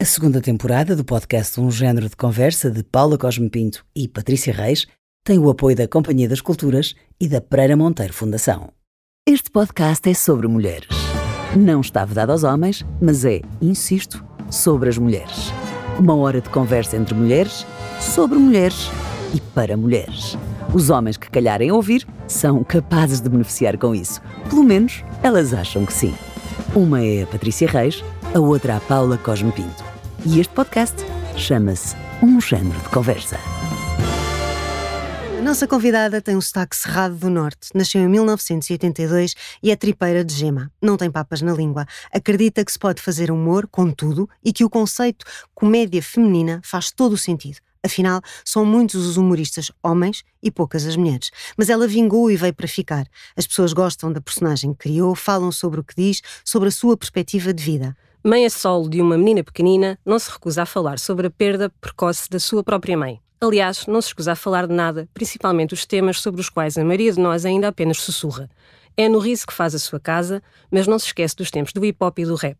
A segunda temporada do podcast Um Género de Conversa de Paula Cosme Pinto e Patrícia Reis tem o apoio da Companhia das Culturas e da Pereira Monteiro Fundação. Este podcast é sobre mulheres. Não está vedado aos homens, mas é, insisto, sobre as mulheres. Uma hora de conversa entre mulheres, sobre mulheres e para mulheres. Os homens que calharem ouvir são capazes de beneficiar com isso. Pelo menos elas acham que sim. Uma é a Patrícia Reis, a outra a Paula Cosme Pinto. E este podcast chama-se Um Género de Conversa. A nossa convidada tem um sotaque cerrado do Norte. Nasceu em 1982 e é tripeira de gema. Não tem papas na língua. Acredita que se pode fazer humor com tudo e que o conceito comédia feminina faz todo o sentido. Afinal, são muitos os humoristas homens e poucas as mulheres. Mas ela vingou e veio para ficar. As pessoas gostam da personagem que criou, falam sobre o que diz, sobre a sua perspectiva de vida. Mãe a solo de uma menina pequenina, não se recusa a falar sobre a perda precoce da sua própria mãe. Aliás, não se escusa a falar de nada, principalmente os temas sobre os quais a maioria de nós ainda apenas sussurra. É no riso que faz a sua casa, mas não se esquece dos tempos do hip hop e do rap.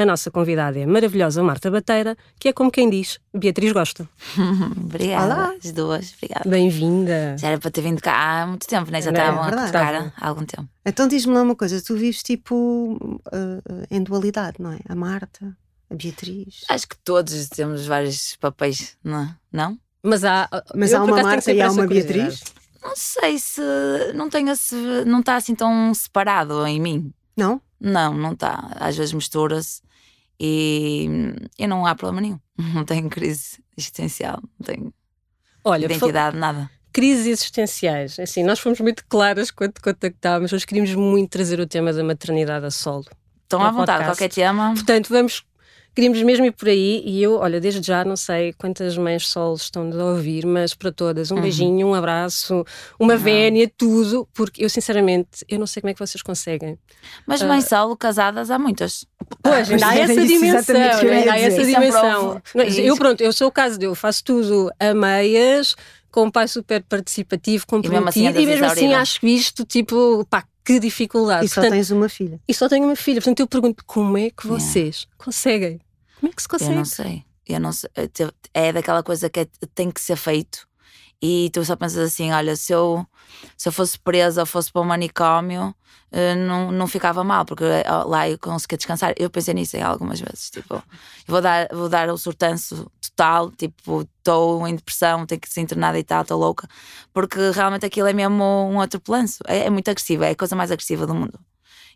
A nossa convidada é a maravilhosa Marta Bateira, que é como quem diz, Beatriz gosta. obrigada, Olá. as duas, obrigada. Bem-vinda. Já era para ter vindo cá há muito tempo, né? Já Não é estavam a verdade. tocar há algum tempo. Então diz-me lá uma coisa: tu vives tipo uh, em dualidade, não é? A Marta, a Beatriz. Acho que todos temos vários papéis, não é? Não? Mas há, Mas há uma Marta e há uma. Beatriz? Não sei se não tenho esse, não está assim tão separado em mim. Não? Não, não está. Às vezes mistura-se e, e não há problema nenhum. Não tenho crise existencial, não tenho Olha, identidade, nada. crises existenciais. Assim, nós fomos muito claras quando te contactámos, nós queríamos muito trazer o tema da maternidade a solo. Estão à vontade, podcast. qualquer tema. Portanto, vamos. Queríamos mesmo ir por aí e eu, olha, desde já não sei quantas mães solos estão a ouvir, mas para todas, um Uhum. beijinho, um abraço, uma vénia, tudo, porque eu sinceramente, eu não sei como é que vocês conseguem. Mas mãe solo, casadas, há muitas. Pois, ainda há essa dimensão, eu ainda há dizer. essa Isso é dimensão. Isso. eu, pronto, eu sou o caso de eu faço tudo a meias, com um pai super participativo, comprometido, assim e mesmo assim exaurida. acho isto, tipo, pá, que dificuldade. E só Portanto, tens uma filha. e só tenho uma filha, portanto eu pergunto como é que Yeah. vocês conseguem? Como é que se Eu consegue? não sei. Eu não sei. Eu É daquela coisa que é- tem que ser feito. E tu só pensas assim: olha, se eu, se eu fosse presa ou fosse para um manicômio, eh, não, não ficava mal, porque eh, lá eu conseguia descansar. Eu pensei nisso em algumas vezes. Tipo, vou dar, vou dar o surtanço total, tipo, estou em depressão, tenho que ser internada e tal, estou louca, porque realmente aquilo é mesmo um outro. É, é muito agressivo, é a coisa mais agressiva do mundo.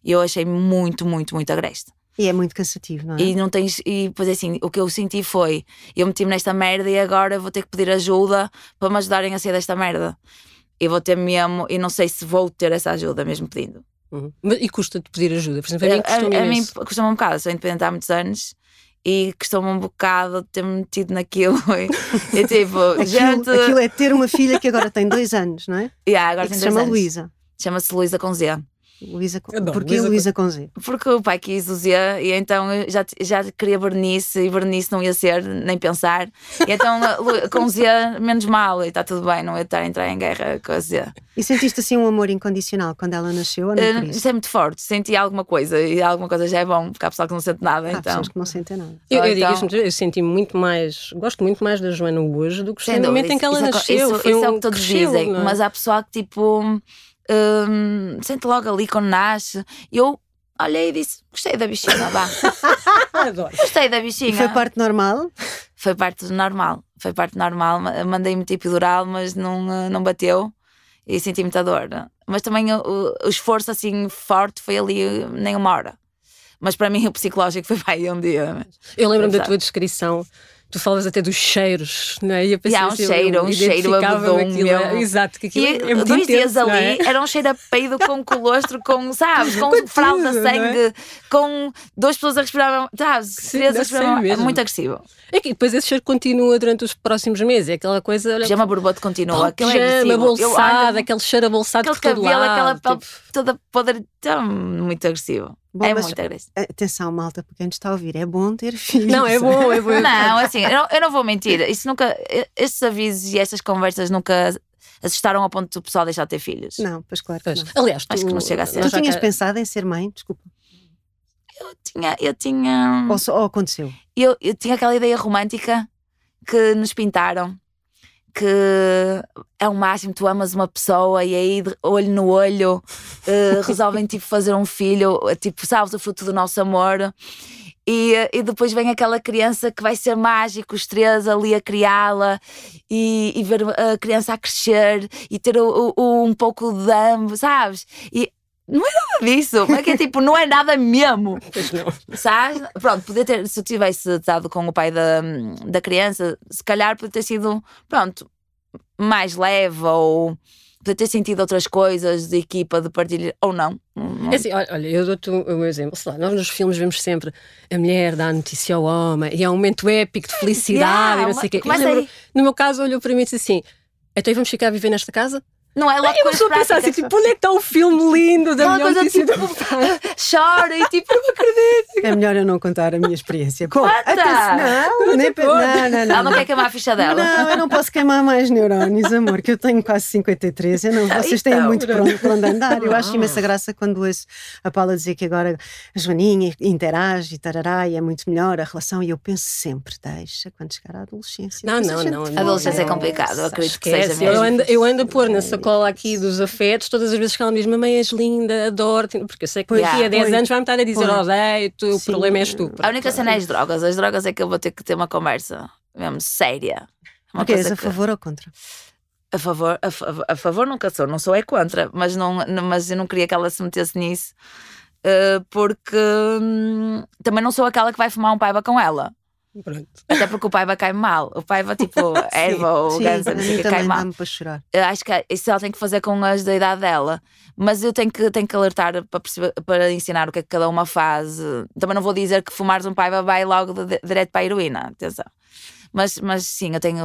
E eu achei muito, muito, muito agreste. E é muito cansativo, não é? E não tens. E depois assim, o que eu senti foi: eu meti-me nesta merda e agora vou ter que pedir ajuda para me ajudarem a sair desta merda. E vou ter mesmo. E não sei se vou ter essa ajuda mesmo pedindo. Uhum. Mas- E custa-te pedir ajuda? Por exemplo, a mim a, custa-me a mim custa-me um bocado, sou independente há muitos anos e custou-me um bocado de ter-me metido naquilo. E, e tipo, Aquilo, gente. aquilo é ter uma filha que agora tem dois anos, não é? Yeah, agora e tem se dois chama anos. Luísa. Chama-se Luísa com Z. Luísa. Adoro, Porquê Luísa Luísa com Z? Porque o pai quis o Z e então eu já, já queria vernice e vernice não ia ser nem pensar. E então com Z menos mal e está tudo bem, não ia estar a entrar em guerra com a Z. E sentiste assim um amor incondicional quando ela nasceu ou não Uh, isso? é muito forte, senti alguma coisa e alguma coisa já é bom, porque há pessoal que não sente nada. Há então, pessoas que não sentem nada. Eu, eu Então- digo eu senti muito mais, gosto muito mais da Joana hoje do que no momento em que ela isso, nasceu. Isso, Foi isso é um o que todos cresceu, dizem, é? mas há pessoal que tipo hum, sente logo ali quando nasce. E eu olhei e disse: gostei da bichinha, vá, Adoro. gostei da E bichinha. foi parte normal? Foi parte normal, foi parte normal. Ma- Mandei-me tipo epidural, mas não, eh, não bateu e senti muita dor. Mas também o, o- esforço assim forte foi ali nem uma hora. Mas para mim o psicológico foi vai um dia. Eu lembro-me da tua descrição. Tu falas até dos cheiros, não é? E E há um assim, cheiro, um cheiro aquilo, mesmo. Exato, que aquilo E é muito dois intenso, dias ali é? era um cheiro a peido com colostro, com, sabes, com, Com fralda, tudo, é? sangue, com duas pessoas a respirar, sabes, Sim, três a respirar, mesmo. muito agressivo. É que depois esse cheiro continua durante os próximos meses. É aquela coisa. Olha, Pijama borbote continua, aquele é. Eu bolsada, aquele cheiro abolsado aquele por todo cabelo, aquela lado. pele tipo, toda podre, tão muito agressivo. Bom, é mas- muito agressivo. Atenção, malta, porque quem nos está a ouvir, é bom ter filhos. Não, é bom, é bom. Não, assim, eu não, eu não vou mentir. Isso nunca, estes avisos e estas conversas nunca assustaram ao ponto do pessoal deixar de ter filhos. Não, pois claro que Pois. não. Aliás, tu, Acho que não chega a ser. Tu tinhas pensado em ser mãe? Desculpa. Eu tinha. Eu tinha. Ou, só, ou aconteceu? Eu, eu tinha aquela ideia romântica que nos pintaram. Que é o máximo, tu amas uma pessoa e aí, olho no olho, uh, resolvem tipo fazer um filho, tipo, sabes, o fruto do nosso amor. E, e depois vem aquela criança que vai ser mágico, os três ali a criá-la e, e, ver a criança a crescer e ter o, o, um pouco de ambos, sabes? E não é nada disso, é que é tipo, não é nada mesmo. Sabes? Pronto, podia ter, se eu tivesse estado com o pai da, da criança, se calhar podia ter sido, pronto, mais leve ou poder ter sentido outras coisas de equipa, de partilha, ou não. É assim, olha, eu dou-te o meu exemplo. Sei lá, nós nos filmes vemos sempre a mulher dá a notícia ao homem e é um momento épico de felicidade Yeah, e não sei o quê. Eu lembro- no meu caso, olhou para mim e disse assim: então vamos ficar a viver nesta casa? Não é logo eu estou a pensar assim, tipo, onde é que está o filme lindo da melhor coisa tipo, chora e tipo, não acredito. É melhor eu não contar a minha experiência. Com, Conta! Atenção, não, nem, pe- não, não, não. Ela não quer queimar a ficha dela. Não, eu não posso queimar mais neurónios, amor, que eu tenho quase 53. Eu não, vocês têm Então. muito por onde, por onde andar. Eu acho imensa graça quando ouço a Paula dizer que agora a Joaninha interage e tarará e é muito melhor a relação. E eu penso sempre, deixa quando chegar à adolescência. Não, não, não, não. A adolescência é Não, complicado, eu acredito que seja eu mesmo. ando, eu ando a pôr na sacola aqui dos afetos todas as vezes que ela me diz mamãe és linda, adoro porque eu sei que daqui a 10 põe. anos vai-me estar a dizer odeio-te, o problema és tu. A única cena é as drogas. As drogas é que eu vou ter que ter uma conversa mesmo séria. Uma Porque és a que- favor ou contra? A favor, a, a favor nunca sou, não sou é contra, mas, não, não- mas eu não queria que ela se metesse nisso, eh, porque hum, também não sou aquela que vai fumar um paiva com ela. Pronto. Até porque o paiva cai mal. O paiva, tipo, erva ou ganza, não sei que, cai mal. para chorar. Eu acho que isso ela tem que fazer com as da idade dela. Mas eu tenho que, tenho que alertar para, perceber- para ensinar o que é que cada uma faz. Também não vou dizer que fumares um paiva vai logo de- de- direto para a heroína, atenção. Mas, mas sim, eu tenho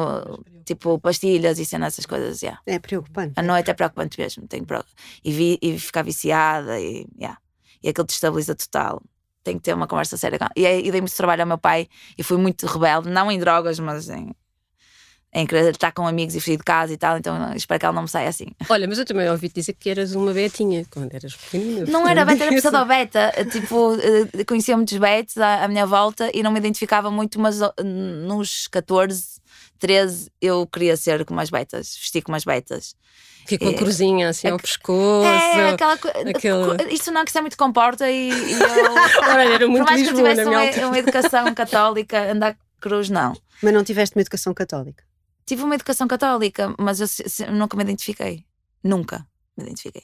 tipo pastilhas e cenas, essas coisas, yeah. É preocupante. A noite é preocupante mesmo. Tenho pro- e, vi, e ficar viciada e, yeah. e aquilo destabiliza total. Tenho que ter uma conversa séria. com. E, e dei muito trabalho ao meu pai e fui muito rebelde, não em drogas, mas em, em querer estar com amigos e fugir de casa e tal. Então espero que ela não me saia assim. Olha, mas eu também ouvi dizer que eras uma betinha quando eras pequenina. Não era beta, era portanto, pseudo beta. Tipo, eh, conhecia muitos betos à, à minha volta e não me identificava muito, mas oh, nos 14, 13 eu queria ser como as betas, vestir como as betas. Que com a cruzinha assim ao pescoço. É, aquela coisa. aquele- Isto não é que se é muito comporta e, e eu. Olha, era muito Por mais que eu tivesse uma, altura. uma educação católica, andar cruz, não. Mas não tiveste uma educação católica. Tive uma educação católica, mas eu nunca me identifiquei. Nunca me identifiquei.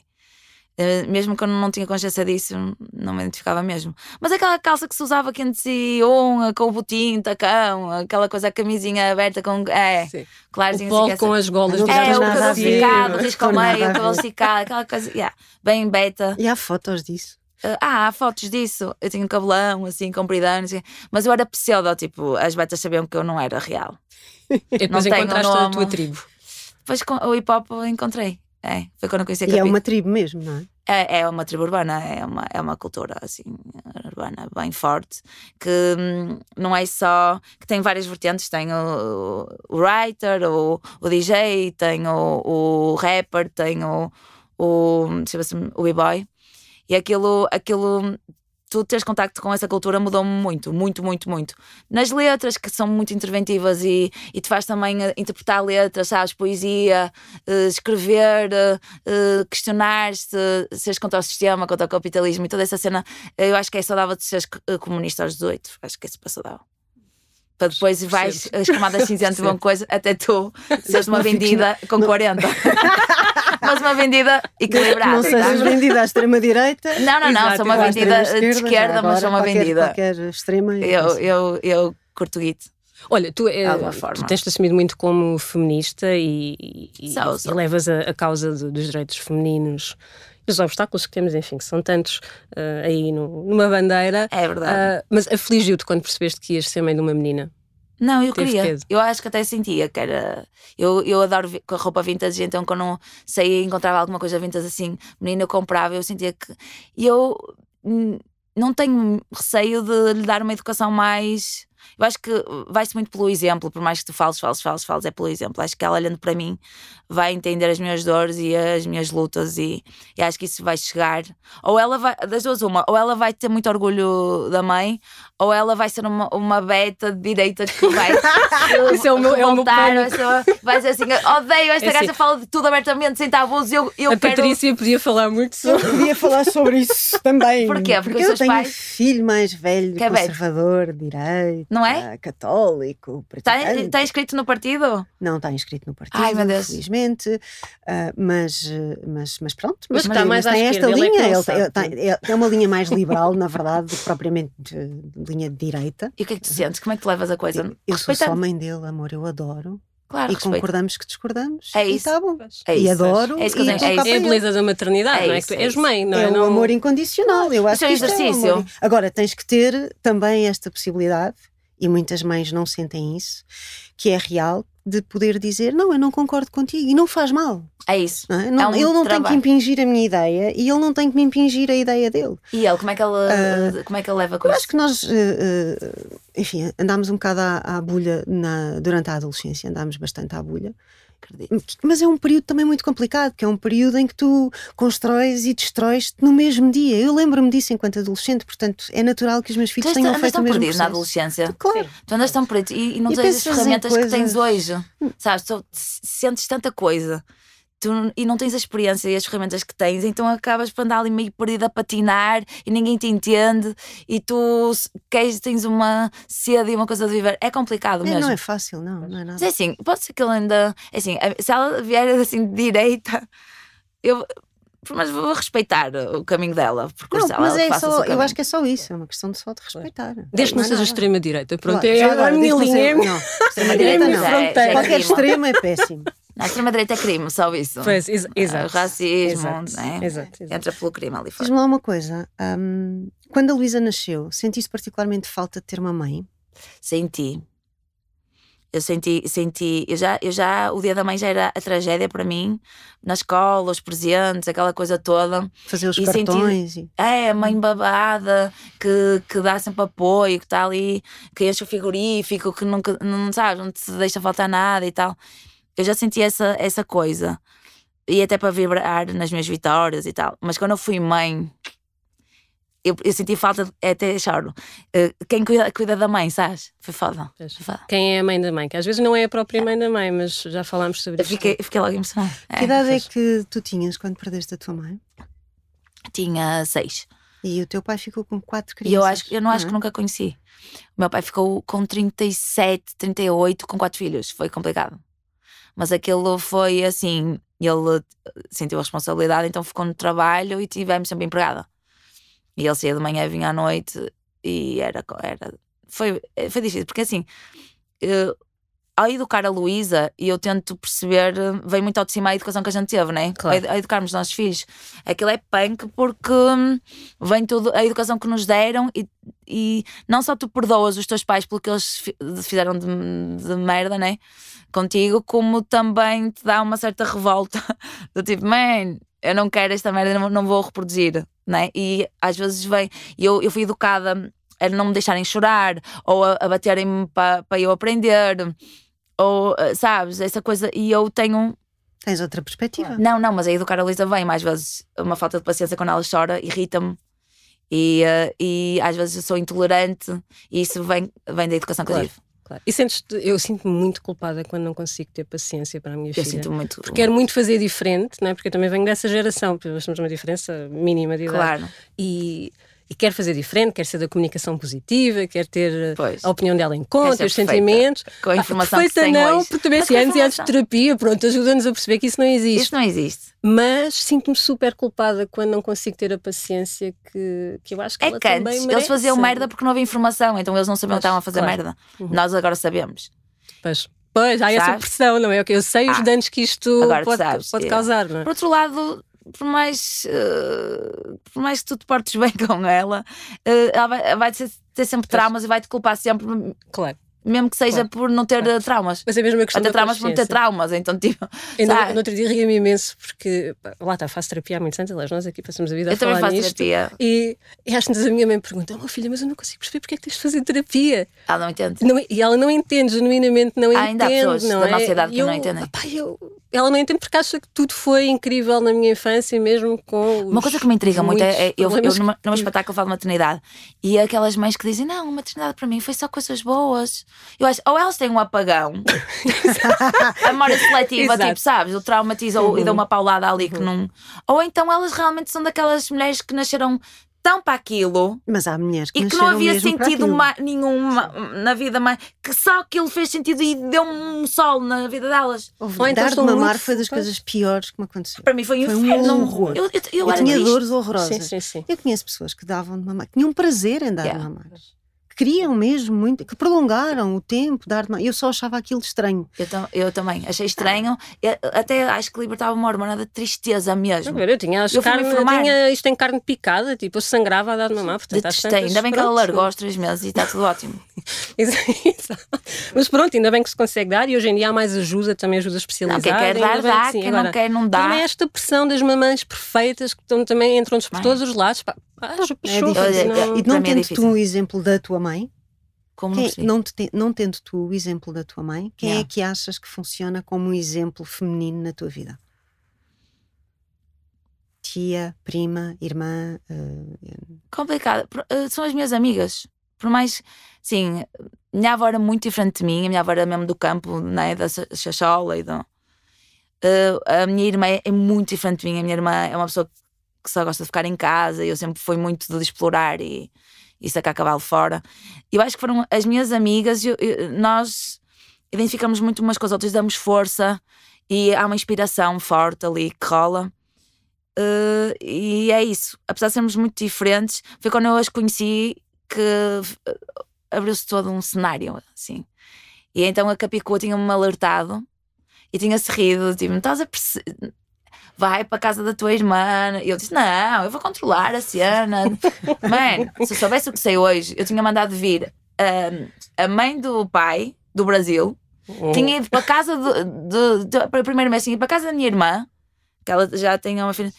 Eh, mesmo que eu não tinha consciência disso, não me identificava mesmo. Mas aquela calça que se usava quente e unha, com o botinho, tacão, aquela coisa, a camisinha aberta com. É, Sim. claro, O polo com as golas Não É, o cabelo ver. secado, o risco ao meio, o cabelo aquela coisa, yeah, bem beta. E há fotos disso. Uh, ah, há fotos disso. Eu tinha um cabelão assim, compridão, sei. mas eu era pseudo, tipo, as betas sabiam que eu não era real. E depois não tenho encontraste a tua tribo. Depois com o hip hop eu encontrei. É, foi quando eu conheci a E é uma tribo mesmo, não é? É, é uma tribo urbana, é uma, é uma cultura assim, urbana bem forte, que hum, não é só. que tem várias vertentes, tem o, o writer, o, o DJ, tem o, o rapper, tem o, o, chama-se o b-boy. E aquilo, aquilo, tu teres contacto com essa cultura mudou-me muito, muito, muito, muito. Nas letras, que são muito interventivas e, e te faz também eh, interpretar letras, sabes? Poesia, eh, escrever, eh, questionar-se, seres contra o sistema, contra o capitalismo e toda essa cena. Eu acho que é saudável de seres co- comunista aos 18. Acho que é super saudável. Para depois vais, as camadas cinzentas vão coisa, até tu seres uma vendida com 40. Mas uma vendida equilibrada. não sejas tá? vendida à extrema-direita. Não, não, não, Exato, sou uma vendida de esquerda, mas sou uma vendida. Qualquer extrema. é Eu, eu, eu curto guito. Olha, tu, forma. tu tens-te assumido muito como feminista e, e, Sou, sou. e levas a, a causa de- dos direitos femininos e os obstáculos que temos, enfim, que são tantos eh, aí no- numa bandeira. É verdade. Ah, mas afligiu-te quando percebeste que ias ser mãe de uma menina? Não, eu Teve queria. peso. Eu acho que até sentia que era. Eu, eu adoro com a roupa vintage, então quando não saía e encontrava alguma coisa vintage assim, menina, eu comprava, eu sentia que. E eu hum, não tenho receio de lhe dar uma educação mais. Eu acho que vai-se muito pelo exemplo, por mais que tu fales, fales, fales, fales, é pelo exemplo. Acho que ela olhando para mim vai entender as minhas dores e as minhas lutas e, e acho que isso vai chegar. Ou ela vai, das duas uma, ou ela vai ter muito orgulho da mãe, ou ela vai ser uma, uma beta de direita que vai Isso é o meu, é o meu vai, ser, assim, odeio esta É gaja, assim. fala de tudo abertamente, sem tabus, eu, eu A quero... Patrícia podia falar muito Eu sobre. podia falar sobre isso também. Porquê? Porque os eu seus tenho pais- um filho mais velho, Que é velho. conservador, direito, Não é? ah, católico, Está praticante. está inscrito no partido? Não está inscrito no partido, Ai, meu Deus. felizmente. ah, mas, mas, mas pronto. Mas está mais à tem esta esquerda, ele é linha. não ele tem- é- uma linha mais liberal, na verdade, do que propriamente eh, linha de direita. E o que é que tu sentes? Como é que tu levas a coisa? Eu sou só mãe dele, amor, eu adoro. Claro, e respeito. concordamos que discordamos. É e isso. está bom. É e isso. adoro. É isso que eu e tenho- é isso. É a beleza da maternidade, É não é? isso, Que tu é és mãe, não é? É o Não- amor incondicional. Eu acho Isso é que isto é um exercício. amor. Agora, tens que ter também esta possibilidade, e muitas mães não sentem isso, que é real, de poder dizer: Não, eu não concordo contigo, e não faz mal. É isso. Não é? Não- um ele não tem que trabalho. impingir a minha ideia e ele não tem que me impingir a ideia dele. E ele, como é que ele, como é que ele leva com Eu isso? acho que nós, eh, enfim, andámos um bocado à, à bulha na- durante a adolescência, andámos bastante à bulha. Acredito. Mas é um período também muito complicado, que é um período em que tu constróis e destróis no mesmo dia. Eu lembro-me disso enquanto adolescente, portanto é natural que os meus Tu filhos andas tenham feito o mesmo perdido na processo. adolescência. Claro. Tu andas tão perdido e, e não E tens as ferramentas que tens coisas- hoje. Sabes? Tu sentes tanta coisa. Tu, e não tens a experiência e as ferramentas que tens, então acabas por andar ali meio perdido a patinar e ninguém te entende e tu queres, tens uma sede e uma coisa de viver. É complicado É, mesmo. não é fácil, não, não é Mas nada. é assim, pode ser que ele ainda. é Assim, se ela vier assim de direita, eu. Mas vou respeitar o caminho dela, percurso Não, mas ela é só, eu acho que é só isso, é uma questão de só de respeitar. Desde que não é seja extrema-direita. Pronto, Claro, é já a agora, minha não linha. Não, Extrema-direita É já é- é qualquer extremo é péssimo. Não, a extrema-direita é crime, só isso. Pois, ex- exato. O racismo, Exato, né? exato, exato. Entra pelo crime ali fora. Diz-me lá uma coisa. hum, quando a Luísa nasceu, sentiste particularmente falta de ter uma mãe? Senti. Eu senti, senti, eu já, eu já, o dia da mãe já era a tragédia para mim, na escola, os presentes, aquela coisa toda. Fazer os E cartões e... É, a mãe babada, que, que dá sempre apoio, que está ali, que enche o frigorífico, que nunca, não sabes, não te deixa faltar nada e tal. Eu já senti essa, essa coisa. E até para vibrar nas minhas vitórias e tal. Mas quando eu fui mãe, eu, eu senti falta, de- é, até choro. Eh, Quem cuida, cuida da mãe, sabes? Foi foda. Foi foda. Quem é a mãe da mãe? Que às vezes não é a própria mãe da mãe, mas já falámos sobre isso. fiquei, fiquei logo emocionada. Que idade é que tu tinhas quando perdeste a tua mãe? Tinha seis. E o teu pai ficou com quatro E crianças. eu, acho, eu não acho é? que nunca conheci. O meu pai ficou com 37, 38, com quatro filhos. Foi complicado. Mas aquilo foi assim: ele sentiu a responsabilidade, então ficou no trabalho e tivemos sempre empregada. E ele saía de manhã, vinha à noite e era. era foi, foi difícil, porque assim. Ao educar a Luísa, e eu tento perceber, vem muito ao de cima a educação que a gente teve, né? Claro. Ao educarmos os nossos filhos. Aquilo é punk porque hum, vem tudo, a educação que nos deram e, e não só tu perdoas os teus pais pelo que eles fi- fizeram de, de merda, né? Contigo, como também te dá uma certa revolta do tipo, man, eu não quero esta merda, não, não vou reproduzir, né? E às vezes vem, e eu, eu fui educada a não me deixarem chorar ou a, a baterem-me para eu aprender. Ou, eh, sabes, essa coisa. E eu tenho Tens outra perspectiva. não, não, mas a educar a Luísa vem mais vezes uma falta de paciência quando ela chora, irrita-me. E, eh, e às vezes eu sou intolerante e isso vem, vem da educação que Claro. eu tive. Claro. E sentes eu sinto-me muito culpada quando não consigo ter paciência para a minha Eu filha. sinto muito. Porque quero muito fazer diferente, não é? porque eu também venho dessa geração, porque nós temos uma diferença mínima de idade. Claro, E, e quero fazer diferente, quero ser da comunicação positiva, quero ter eh, pois. a opinião dela em Quer conta, os perfeita, sentimentos. Com a Ah, informação que se perfeita tem não, hoje. porque também se anos e anos de terapia, pronto, ajuda-nos a perceber que isso não existe. Isso não existe. Mas sinto-me super culpada quando não consigo ter a paciência que, que eu acho que É ela que também merece. eles faziam merda porque não havia informação, então eles não sabiam que estavam a fazer claro. merda. Uhum. Nós agora sabemos. Pois, pois há essa pressão, não é? Eu sei os Ah, danos que isto pode, sabes, pode é. causar, não é? Por outro lado, por mais, eh, por mais que tu te portes bem com ela, eh, ela vai, vai ter sempre traumas e vai te culpar sempre Claro. Mesmo que seja Claro. por não ter Claro. traumas. Mas é mesmo a questão Até traumas por não ter traumas, então tipo. Ainda sabe? no outro dia ria-me imenso porque lá está, faço terapia há muitos anos, aliás, nós aqui passamos a vida Eu a também falar faço nisto. terapia. E, e às vezes a minha mãe pergunta: oh, filha, mas eu não consigo perceber porque é que tens de fazer terapia. Ela não entende. Não- e ela não entende, genuinamente não Há ainda há entende. pessoas não da é? nossa idade que E não eu- entendem. opá, eu- ela não entende porque acha que tudo foi incrível na minha infância, mesmo com. Uma coisa que me intriga muito é, é eu, eu problemas numa, numa espetáculo falo de maternidade e aquelas mães que dizem: Não, maternidade para mim foi só coisas boas. Eu acho, ou elas têm um apagão, a memória seletiva, Exato. tipo, sabes, o traumatiza ou- e Uhum. dá uma paulada ali que não. Ou então elas realmente são daquelas mulheres que nasceram tão para aquilo Mas há mulheres que e que não havia sentido ma- nenhum na vida mais. que só aquilo fez sentido e deu um sol na vida delas. Houve- Ou então Dar de mamar muito foi das coisas piores que me aconteceu. Para mim foi um Foi um inferno. horror. Eu, eu, eu, Eu era tinha triste. dores horrorosas. Sim, sim, sim. Eu conheço pessoas que davam de mamar, que tinham prazer em dar Yeah. de mamar. Que queriam mesmo muito, que prolongaram o tempo de dar de mamar. Eu só achava aquilo estranho. Eu, eu também achei estranho, Eu- até acho que libertava uma hormona de tristeza mesmo. Não, eu tinha, as Eu carne, eu tinha isto em carne picada, tipo, eu sangrava a dar de mamar, portanto, Detestei, tantas, ainda bem que ela pronto. largou aos três meses e está tudo ótimo. Exato. Mas pronto, ainda bem que se consegue dar e hoje em dia há mais ajuda, também ajuda Não, especializada. quem quer dar, bem que dá, sim. quem Agora, não quer, não dá. Também esta pressão das mamães perfeitas que estão, também entram-nos por Bem. todos os lados. Pá, É não- E não é tendo difícil. tu o exemplo da tua mãe, Como não quem- não, te não tendo tu o exemplo da tua mãe, quem Yeah. é que achas que funciona como um exemplo feminino na tua vida? Tia, prima, irmã, eh, Complicado. Eh, São as minhas amigas. Por mais, sim, minha avó era muito diferente de mim, a minha avó era mesmo do campo, né, da Chachola e do... Eh, a minha irmã é muito diferente de mim. A minha irmã é uma pessoa que só gosta de ficar em casa e eu sempre fui muito de explorar e, e sacar cavalo fora. Eu acho que foram as minhas amigas, eu- eu- nós identificamos muito umas com as outras, damos força e há uma inspiração forte ali que rola. Eh, e é isso. Apesar de sermos muito diferentes, foi quando eu as conheci que eh, abriu-se todo um cenário, assim. E então a Capicua tinha-me alertado e tinha-se rido, tipo, estás a perceber. Vai para a casa da tua irmã. E eu disse: Não, eu vou controlar a cena. Mano, se eu soubesse o que sei hoje, eu tinha mandado vir ahm, a mãe do pai do Brasil, Uhum. tinha ido para a casa do, do, do- para o primeiro mês, tinha ido para a casa da minha irmã, que ela já tinha uma filha.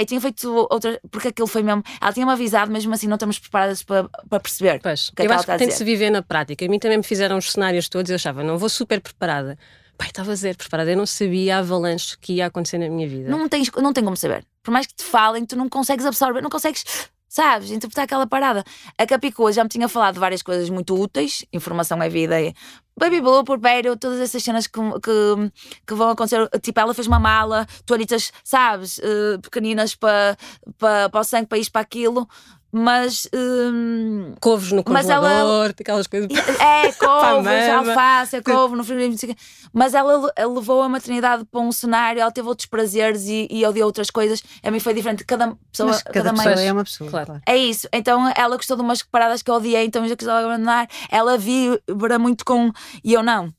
E tinha feito outra, porque aquilo foi mesmo. Ela tinha-me avisado, mesmo assim não estamos preparadas para, para perceber. Pois, que é eu que acho que tem de se viver na prática. A mim também me fizeram os cenários todos e eu achava, não vou super preparada. Pai, estava zero preparada. Eu não sabia a avalanche que ia acontecer na minha vida. Não tens, não tem como saber. Por mais que te falem, tu não consegues absorver, não consegues, sabes, interpretar aquela parada. A Capicua já me tinha falado de várias coisas muito úteis, informação é vida, e Baby Blue, Porpério, todas essas cenas que, que, que vão acontecer. Tipo, ela fez uma mala, toalhitas, sabes, eh, pequeninas para pa, para o sangue, para isto, para aquilo, mas. hum, Couves no Mas ela- congelador, aquelas coisas. é, couves, alface, é couve no frigorífico, não sei o quê. Mas ela, ela levou a maternidade para um cenário, ela teve outros prazeres e, e odiou outras coisas. A mim foi diferente. Cada pessoa, mas cada, cada mãe. pessoa é uma pessoa, Claro. É isso. Então ela gostou de umas paradas que eu odiei, então eu já quis abandonar. Ela vibra muito com. E eu não.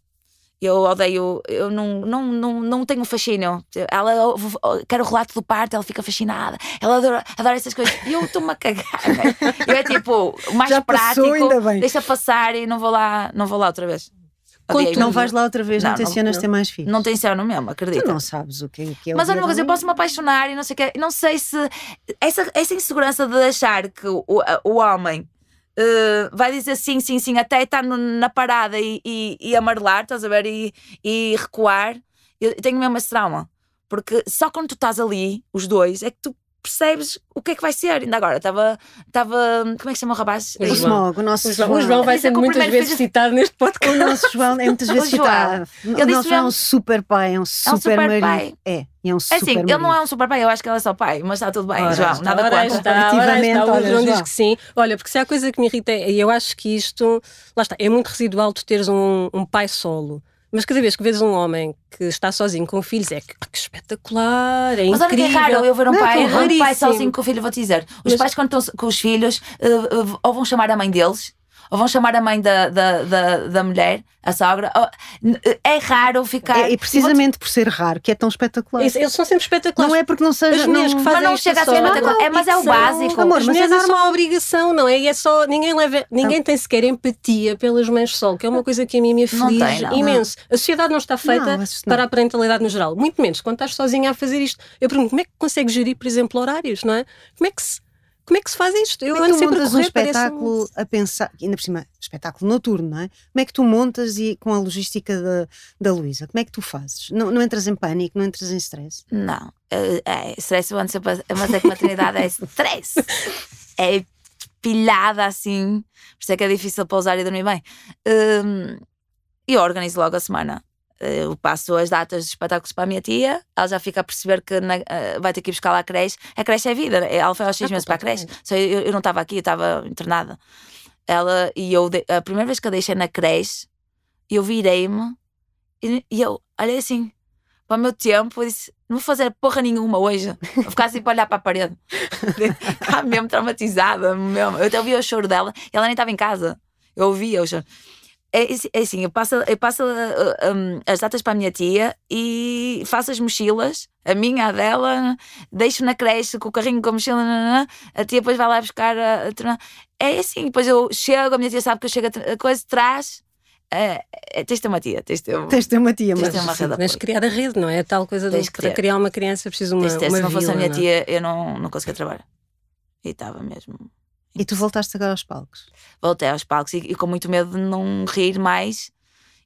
Eu odeio, eu não, não, não, não tenho fascínio. Ela quer o relato do parto, ela fica fascinada. Ela adora, adora essas coisas. E eu estou-me a cagar. né? Eu é tipo, o mais Já prático, passou, ainda bem. deixa passar e não vou lá, não vou lá outra vez. Contudo, Não mesmo. vais lá outra vez, não, Não, não, tencionas ter mais filhos. Não tem céu no mesmo, acredita. Tu não sabes o que, o que é o Mas olha uma coisa, eu posso me apaixonar e não sei o quê. Não sei se. Essa, essa insegurança de achar que o, o homem eh, vai dizer sim, sim, sim, até estar no- na parada e, e, e amarelar, estás a ver? E, e recuar. Eu tenho mesmo esse trauma. Porque só quando tu estás ali, os dois, é que tu percebes o que é que vai ser. Ainda agora, estava. estava como é que se chama o rapaz? O O João. Smog, o nosso O João, o João vai ser muitas primeiro vezes filho- citado neste podcast. O nosso João é muitas vezes citado. Ele O nosso João é um super pai, é um super, super marido. pai. É, e é um É super assim, ele não é um super pai, eu acho que ele é só pai, mas está tudo bem, Ora, João, está, nada ora contra. está, ora está. O olha, João diz que sim. Olha, porque se há coisa que me irrita, e eu acho que isto, lá está, é muito residual tu teres um, um pai solo. Mas cada vez que vês um homem que está sozinho com filhos, é que, que espetacular, é Mas olha que é incrível. raro eu ver um Não, pai, é um pai sozinho com o filho, vou-te dizer. Os Mas- pais, quando estão com os filhos, eh, eh, ou vão chamar a mãe deles, ou vão chamar a mãe da, da, da, da mulher, a sogra. é raro ficar. É, e precisamente por ser raro, que é tão espetacular. Isso, eles são sempre espetaculares. Não é porque não seja. As mulheres não, que fazem mas não chega a ser espetacular. É, mas é o básico. Amor, As mulheres é uma obrigação, não é? E é só. Ninguém, leva, ninguém tem sequer empatia pelas mães solo, que é uma coisa que a mim me aflige tem, não, imenso. Não. A sociedade não está feita não, para a parentalidade no geral. Muito menos quando estás sozinha a fazer isto. Eu pergunto, como é que consegues gerir, por exemplo, horários, não é? Como é que se como é que se faz isto? Eu Como é que tu montas um espetáculo a pensar, ainda por cima, espetáculo noturno, não é? Como é que tu montas e com a logística da, da Luísa? Como é que tu fazes? Não, não entras em pânico, não entras em stress? Não, é, é stress mas é que maternidade é stress. É pilhada assim, por isso é que é difícil pousar e dormir bem. Um, eu organizo logo a semana. Eh, eu passo as datas de espetáculos para a minha tia, ela já fica a perceber que na, uh, vai ter que ir buscar lá a creche. A creche é vida, ela foi aos seis ah, meses para a creche. Só eu, eu não estava aqui, eu estava internada. Ela e eu, a primeira vez que a deixei na creche, eu virei-me e, e, eu olhei assim para o meu tempo e disse: Não vou fazer porra nenhuma hoje. Vou ficar assim para olhar para a parede. Estava mesmo traumatizada. Mesmo. Eu até ouvia o choro dela e ela nem estava em casa. Eu ouvia o choro é, é assim, eu passo, eu passo uh, um, as datas para a minha tia e faço as mochilas, a minha, a dela, deixo na creche com o carrinho com a mochila, a tia depois vai lá buscar a, a, É assim, depois eu chego, a minha tia sabe que eu chego a, a coisa, traz. É, é, tens de ter uma tia, tens de ter, tens de ter uma tia, mas tens uma rede criar a rede, não é? A tal coisa de para criar uma criança preciso uma, uma Se não fosse a minha não? É? tia, eu não, não conseguia trabalhar. E estava mesmo e tu voltaste agora aos palcos? Voltei aos palcos e, e, com muito medo de não rir mais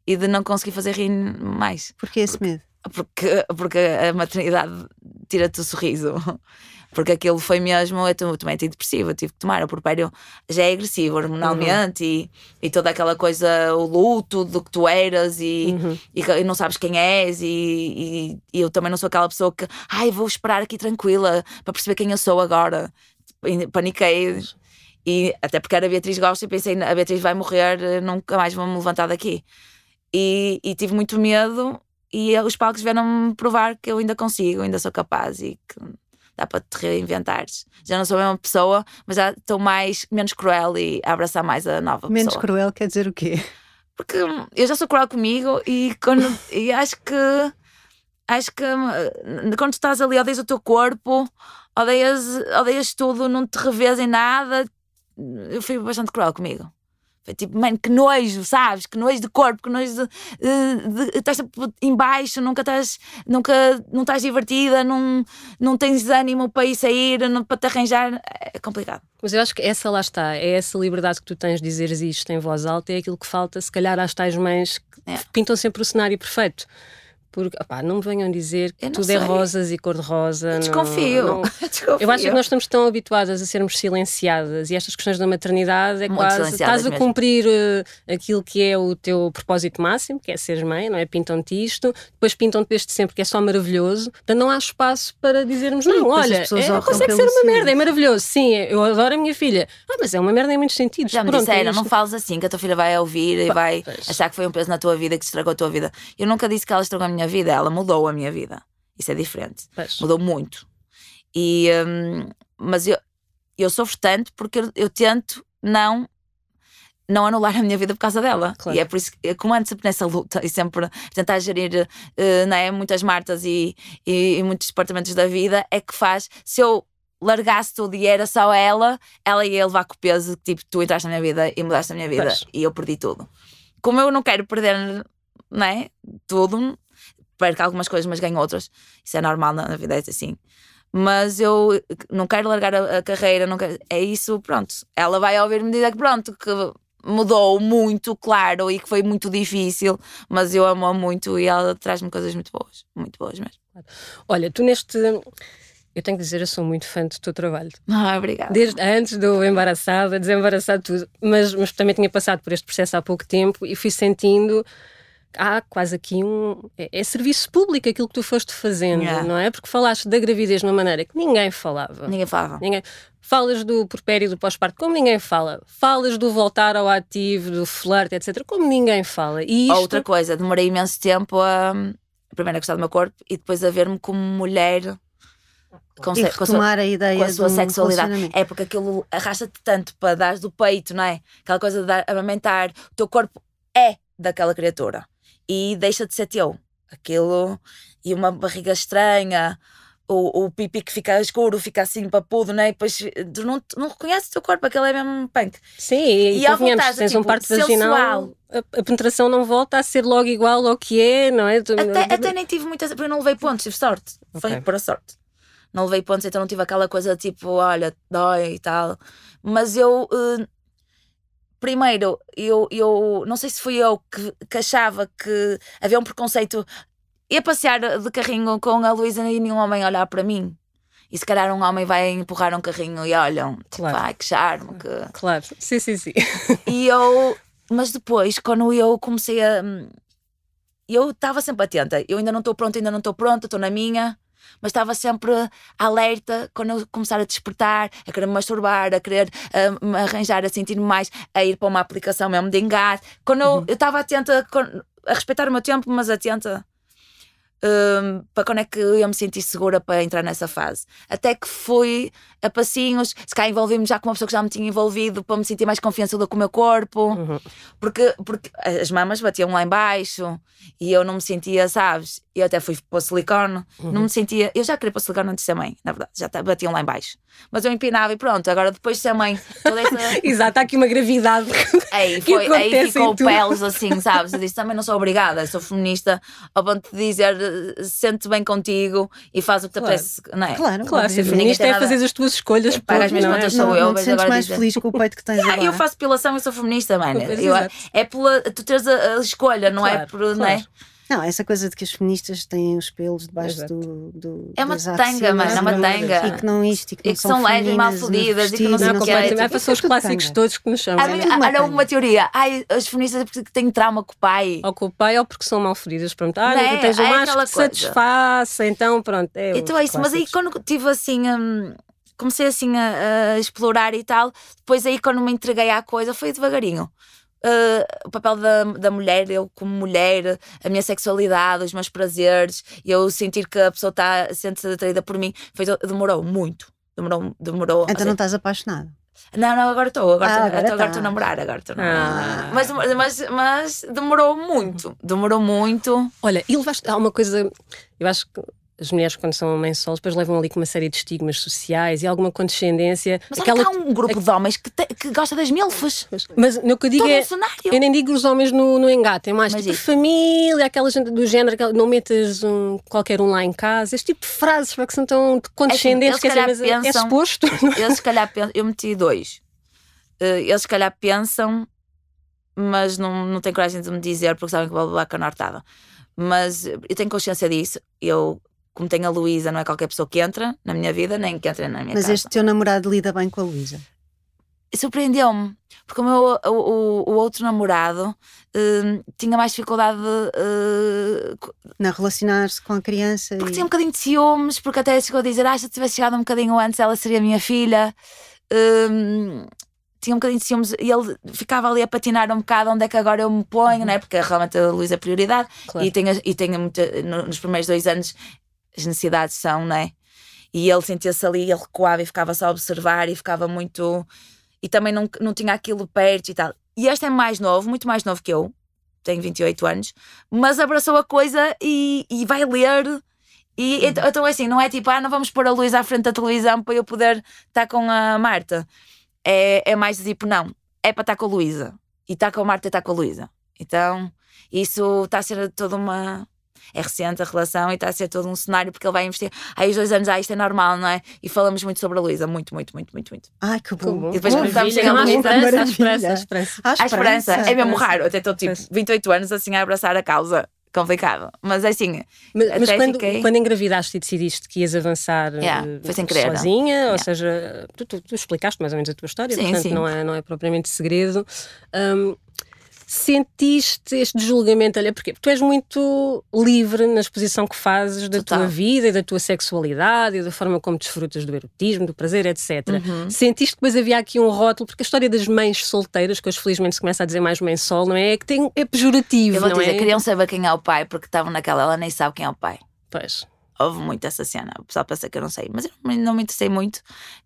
e de não conseguir fazer rir mais. Porquê esse medo? Porque, porque a maternidade tira-te o sorriso. Porque aquilo foi mesmo, eu também antidepressivo, eu tive que tomar. O porpério já é agressivo hormonalmente uhum. e, e toda aquela coisa, o luto do que tu eras e, uhum. e, e, não sabes quem és. E, e, eu também não sou aquela pessoa que, ai, vou esperar aqui tranquila para perceber quem eu sou agora. Paniquei. E até porque era a Beatriz Gosta e pensei, a Beatriz vai morrer, nunca mais vou me levantar daqui. E, e tive muito medo e os palcos vieram-me provar que eu ainda consigo, ainda sou capaz e que dá para te reinventares. Já não sou a mesma pessoa, mas já estou mais, menos cruel e a abraçar mais a nova menos pessoa. Menos cruel quer dizer o quê? Porque eu já sou cruel comigo e, quando, e acho que acho que quando estás ali odeias o teu corpo, odeias, odeias tudo, não te revês em nada, eu fui bastante cruel comigo. Foi tipo, mano, que nojo, sabes? Que nojo de corpo, que nojo de. estás embaixo, nunca estás. Nunca não estás divertida, não, não tens ânimo para ir sair, não, para te arranjar. É complicado. Mas eu acho que essa lá está, é essa liberdade que tu tens de dizeres isto em voz alta, é aquilo que falta, se calhar, às tais mães que é. pintam sempre o cenário perfeito. Porque, opá, não me venham dizer que tudo é sei. é rosas e cor-de-rosa. Desconfio. Não, não... Desconfio. Eu acho que nós estamos tão habituadas a sermos silenciadas e estas questões da maternidade é Muito quase. Estás a cumprir uh, aquilo que é o teu propósito máximo, que é seres mãe, não é? Pintam-te isto, depois pintam-te desde sempre, que é só maravilhoso. Portanto, não há espaço para dizermos, não, não olha, é, consegue ser uma merda, é maravilhoso. Sim, eu adoro a minha filha. Ah, mas é uma merda em muitos sentidos. Já me Pronto, disseram, é não fales assim, que a tua filha vai ouvir e vai pois. achar que foi um peso na tua vida que estragou a tua vida. Eu nunca disse que ela estragou a minha vida, ela mudou a minha vida. Isso é diferente. Pois. Mudou muito. E, um, mas eu, eu sofro tanto porque eu, eu, tento não não anular a minha vida por causa dela. Claro. E é por isso que, como ando sempre nessa luta e sempre tentar gerir uh, não é, muitas martas e, e, e, muitos departamentos da vida, é que faz. Se eu largasse tudo e era só ela, ela ia levar com o peso tipo, tu entraste na minha vida e mudaste a minha vida pois. e eu perdi tudo. Como eu não quero perder não é, tudo, perco algumas coisas, mas ganho outras. Isso é normal na, vida, é assim. Mas eu não quero largar a, a carreira, não quero, é isso, pronto. Ela vai ouvir-me dizer que pronto, que mudou muito, claro, e que foi muito difícil, mas eu amo-a muito e ela traz-me coisas muito boas, muito boas mesmo. Olha, tu neste. Eu tenho que dizer, eu sou muito fã do teu trabalho. Ah, obrigada. Desde antes do embaraçada, desembaraçado, tudo. Mas, mas também tinha passado por este processo há pouco tempo e fui sentindo há quase aqui um. É, é, serviço público aquilo que tu foste fazendo, yeah. não é? Porque falaste da gravidez de uma maneira que ninguém falava. Ninguém falava. Ninguém... Falas do porpério do pós-parto como ninguém fala. Falas do voltar ao ativo, do flerte, etc., como ninguém fala. E isto... Outra coisa, demorei imenso tempo a, primeiro a gostar do meu corpo e depois a ver-me como mulher Com, E com a sua- retomar a ideia com a sua de sexualidade. É porque aquilo arrasta-te tanto para dar do peito, não é? Aquela coisa de dar, amamentar. O teu corpo é daquela criatura e deixa de ser teu. Aquilo e uma barriga estranha. O, o pipi que fica escuro, fica assim papudo, não é? E depois tu não, não reconheces o teu corpo, aquele é mesmo punk. Sim, e, E à vontade, tens um tipo, parto vaginal, a, a penetração não volta a ser logo igual ao que é, não é? Tu- Até, até nem tive muitas. Porque eu não levei pontos, tive sorte. Foi Ok. para sorte. Não levei pontos, então não tive aquela coisa tipo, olha, dói e tal. Mas eu. eh, primeiro, eu, eu não sei se fui eu que, que achava que havia um preconceito. Ia passear de carrinho com a Luísa e nenhum homem olhar para mim. E se calhar um homem vai empurrar um carrinho e olham, tipo, Claro. ai que charme, que. Claro, sim, sim, sim. E eu, mas depois, quando eu comecei a. Eu estava sempre atenta. Eu ainda não estou pronta, ainda não estou pronta, estou na minha. Mas estava sempre alerta quando eu começar a despertar, a querer me masturbar, a querer ah, me arranjar, a sentir-me mais, a ir para uma aplicação mesmo de engate. Quando eu eu estava atenta, a respeitar o meu tempo, mas atenta hum, para quando é que eu ia me sentir segura para entrar nessa fase. Até que fui a passinhos, se cá envolvi-me já com uma pessoa que já me tinha envolvido para me sentir mais confiança com o meu corpo, Uhum. porque, porque as mamas batiam lá em baixo e eu não me sentia, sabes? Eu até fui para o silicone, não me sentia. Eu já queria para o silicone antes de ser mãe, na verdade, já tá- batiam lá em baixo. Mas eu empinava e pronto, agora depois de ser mãe, toda essa. Exato, há aqui uma gravidade. Aí, que foi, aí ficou peles assim, sabes? Eu disse também não sou obrigada, sou feminista, ao ponto de dizer eh, sente bem contigo e faz o que te Claro. apetece, não é? Claro, Claro, ser obviamente. feminista é nada- fazer as tuas escolhas. Paga as ponto, minhas não é? contas, Não, sou eu, não te sentes mais dizer- feliz com o peito que tens Ah, agora. eu faço depilação e sou feminista, mano. Eu- é pela tu teres a, a escolha, não é Claro, por. Não claro. é? Não, essa coisa de que as feministas têm os pelos debaixo Exato. do, do. É uma tanga, mano, é uma e- tanga. E que não isto, e que, E não que são leves e mal fodidas e que não sei Não, o que é. para os clássicos tanga. todos que nos chamam. Não é? mim, tudo uma olha, tanga. uma teoria. Ai, as feministas é porque têm trauma com o pai. Ou com o pai ou porque são mal feridas. Pronto, ah, Não é? não tens É aquela que coisa. satisfaça, então pronto. É Então é isso, mas aí clássicos. quando tive assim, hum, comecei assim a, a explorar e tal, depois aí quando me entreguei à coisa foi devagarinho. Uh, o papel da, da mulher, eu como mulher, a minha sexualidade, os meus prazeres, eu sentir que a pessoa está sente atraída por mim, foi, demorou muito. Demorou, demorou. Então não estás apaixonada. Não, não, agora estou, agora Ah, estou agora agora estou a tá. namorar, agora estou a Ah. namorar. Mas, mas, mas demorou muito, demorou muito. Olha, e levaste. Há uma coisa. Eu acho que as mulheres, quando são mães solos, depois levam ali com uma série de estigmas sociais e alguma condescendência. Mas aquela... que há um grupo de homens que, te- que gosta das milfas. Mas no que eu digo Todo é. um. Eu nem digo os homens no, no engate, é mais Mas tipo isso. família, aquela gente do género, aquela- não metas um, qualquer um lá em casa, este tipo de frases que são tão condescendentes, eles quer dizer, calhar mas é- é pensam- suposto. Eles se calhar pensam, eu meti dois. Eh, Eles se calhar pensam, mas não, não têm coragem de me dizer porque sabem que vou levar canortada. Mas eu tenho consciência disso. Eu, como tenho a Luísa, não é qualquer pessoa que entra na minha vida, nem que entra na minha Mas casa. este teu namorado lida bem com a Luísa. Surpreendeu-me, porque o, meu, o, o- o outro namorado eh, tinha mais dificuldade eh, co- Na relacionar-se com a criança. Porque e... tinha um bocadinho de ciúmes, porque até chegou a dizer: ah, se eu tivesse chegado um bocadinho antes, ela seria minha filha. Hum, tinha um bocadinho de ciúmes e ele ficava ali a patinar um bocado onde é que agora eu me ponho, né? porque realmente a Luísa é prioridade Claro. e tenho, e tenho muita, no- nos primeiros dois anos as necessidades são, né? E ele sentia-se ali, ele recuava e ficava só a observar e ficava muito. E também não, não tinha aquilo perto e tal. E este é mais novo, muito mais novo que eu, tenho 28 anos, mas abraçou a coisa e, e vai ler. E então, então é assim, não é tipo, ah, não vamos pôr a luz à frente da televisão para eu poder estar com a Marta. É, é mais tipo, não, é para estar com a Luísa. E estar com a Marta e estar com a Luísa. Então, isso está a ser toda uma. É recente a relação e está a ser todo um cenário porque ele vai investir. Aí, os dois anos, ah, isto é normal, não é? E falamos muito sobre a Luísa, muito, muito, muito, muito, muito. Ai, que bom. E depois começamos a há Maravilha. esperança, maravilha. esperança, há esperança. A esperança, é mesmo raro. Até estou tipo 28 anos assim a abraçar a causa. Complicado. Mas é assim, Mas, mas quando, fiquei- quando engravidaste e decidiste que ias avançar Yeah, eh, querer. sozinha, ou Yeah. seja, tu, tu- tu explicaste mais ou menos a tua história, Sim, portanto sim. Não, é, não é propriamente segredo. Hum, sentiste este julgamento? Olha, porquê? Porque tu és muito livre na exposição que fazes da Total. tua vida e da tua sexualidade e da forma como desfrutas do erotismo, do prazer, etc. Uhum. Sentiste que depois havia aqui um rótulo, porque a história das mães solteiras, que hoje felizmente se começa a dizer mais mãe sol, não é? É que tem, é pejorativo, eu vou não dizer, é? queriam saber quem é o pai porque estavam naquela, ela nem sabe quem é o pai. Pois. houve muito essa cena. O pessoal pensa que eu não sei, mas eu não me interessei muito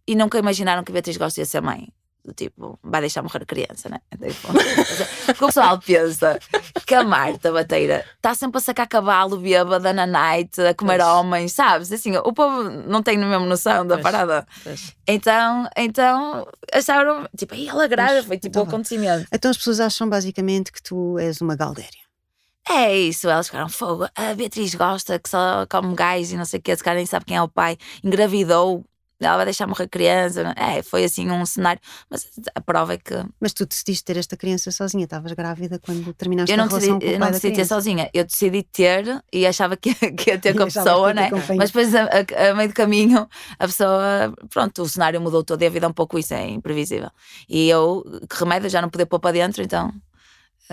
e nunca imaginaram que Beatriz Gosta ia ser mãe do tipo, vai deixar morrer a criança, né? Tipo, o pessoal pensa que a Marta Bateira está sempre a sacar cavalo bêbada na night, a comer pois. homens, sabes? Assim, o povo não tem mesmo noção da pois. parada. Pois. Então, então acharam, tipo, aí ela grávida, foi tipo então, o acontecimento. Então as pessoas acham basicamente que tu és uma galdéria. É isso, elas ficaram fogo. A Beatriz gosta que só come gás e não sei o que, esse cara nem sabe quem é o pai. Engravidou ela vai deixar morrer criança. É, foi assim um cenário. Mas a prova é que. Mas tu decidiste ter esta criança sozinha, estavas grávida quando terminaste eu não a relação decidi, com o pai Eu não decidi ter sozinha, eu decidi ter e achava que, que ia ter com a pessoa, né? Mas depois, a, a, a, meio do caminho, a pessoa, pronto, o cenário mudou todo e a vida é um pouco isso, é imprevisível. E eu, que remédio, já não poder pôr para dentro, então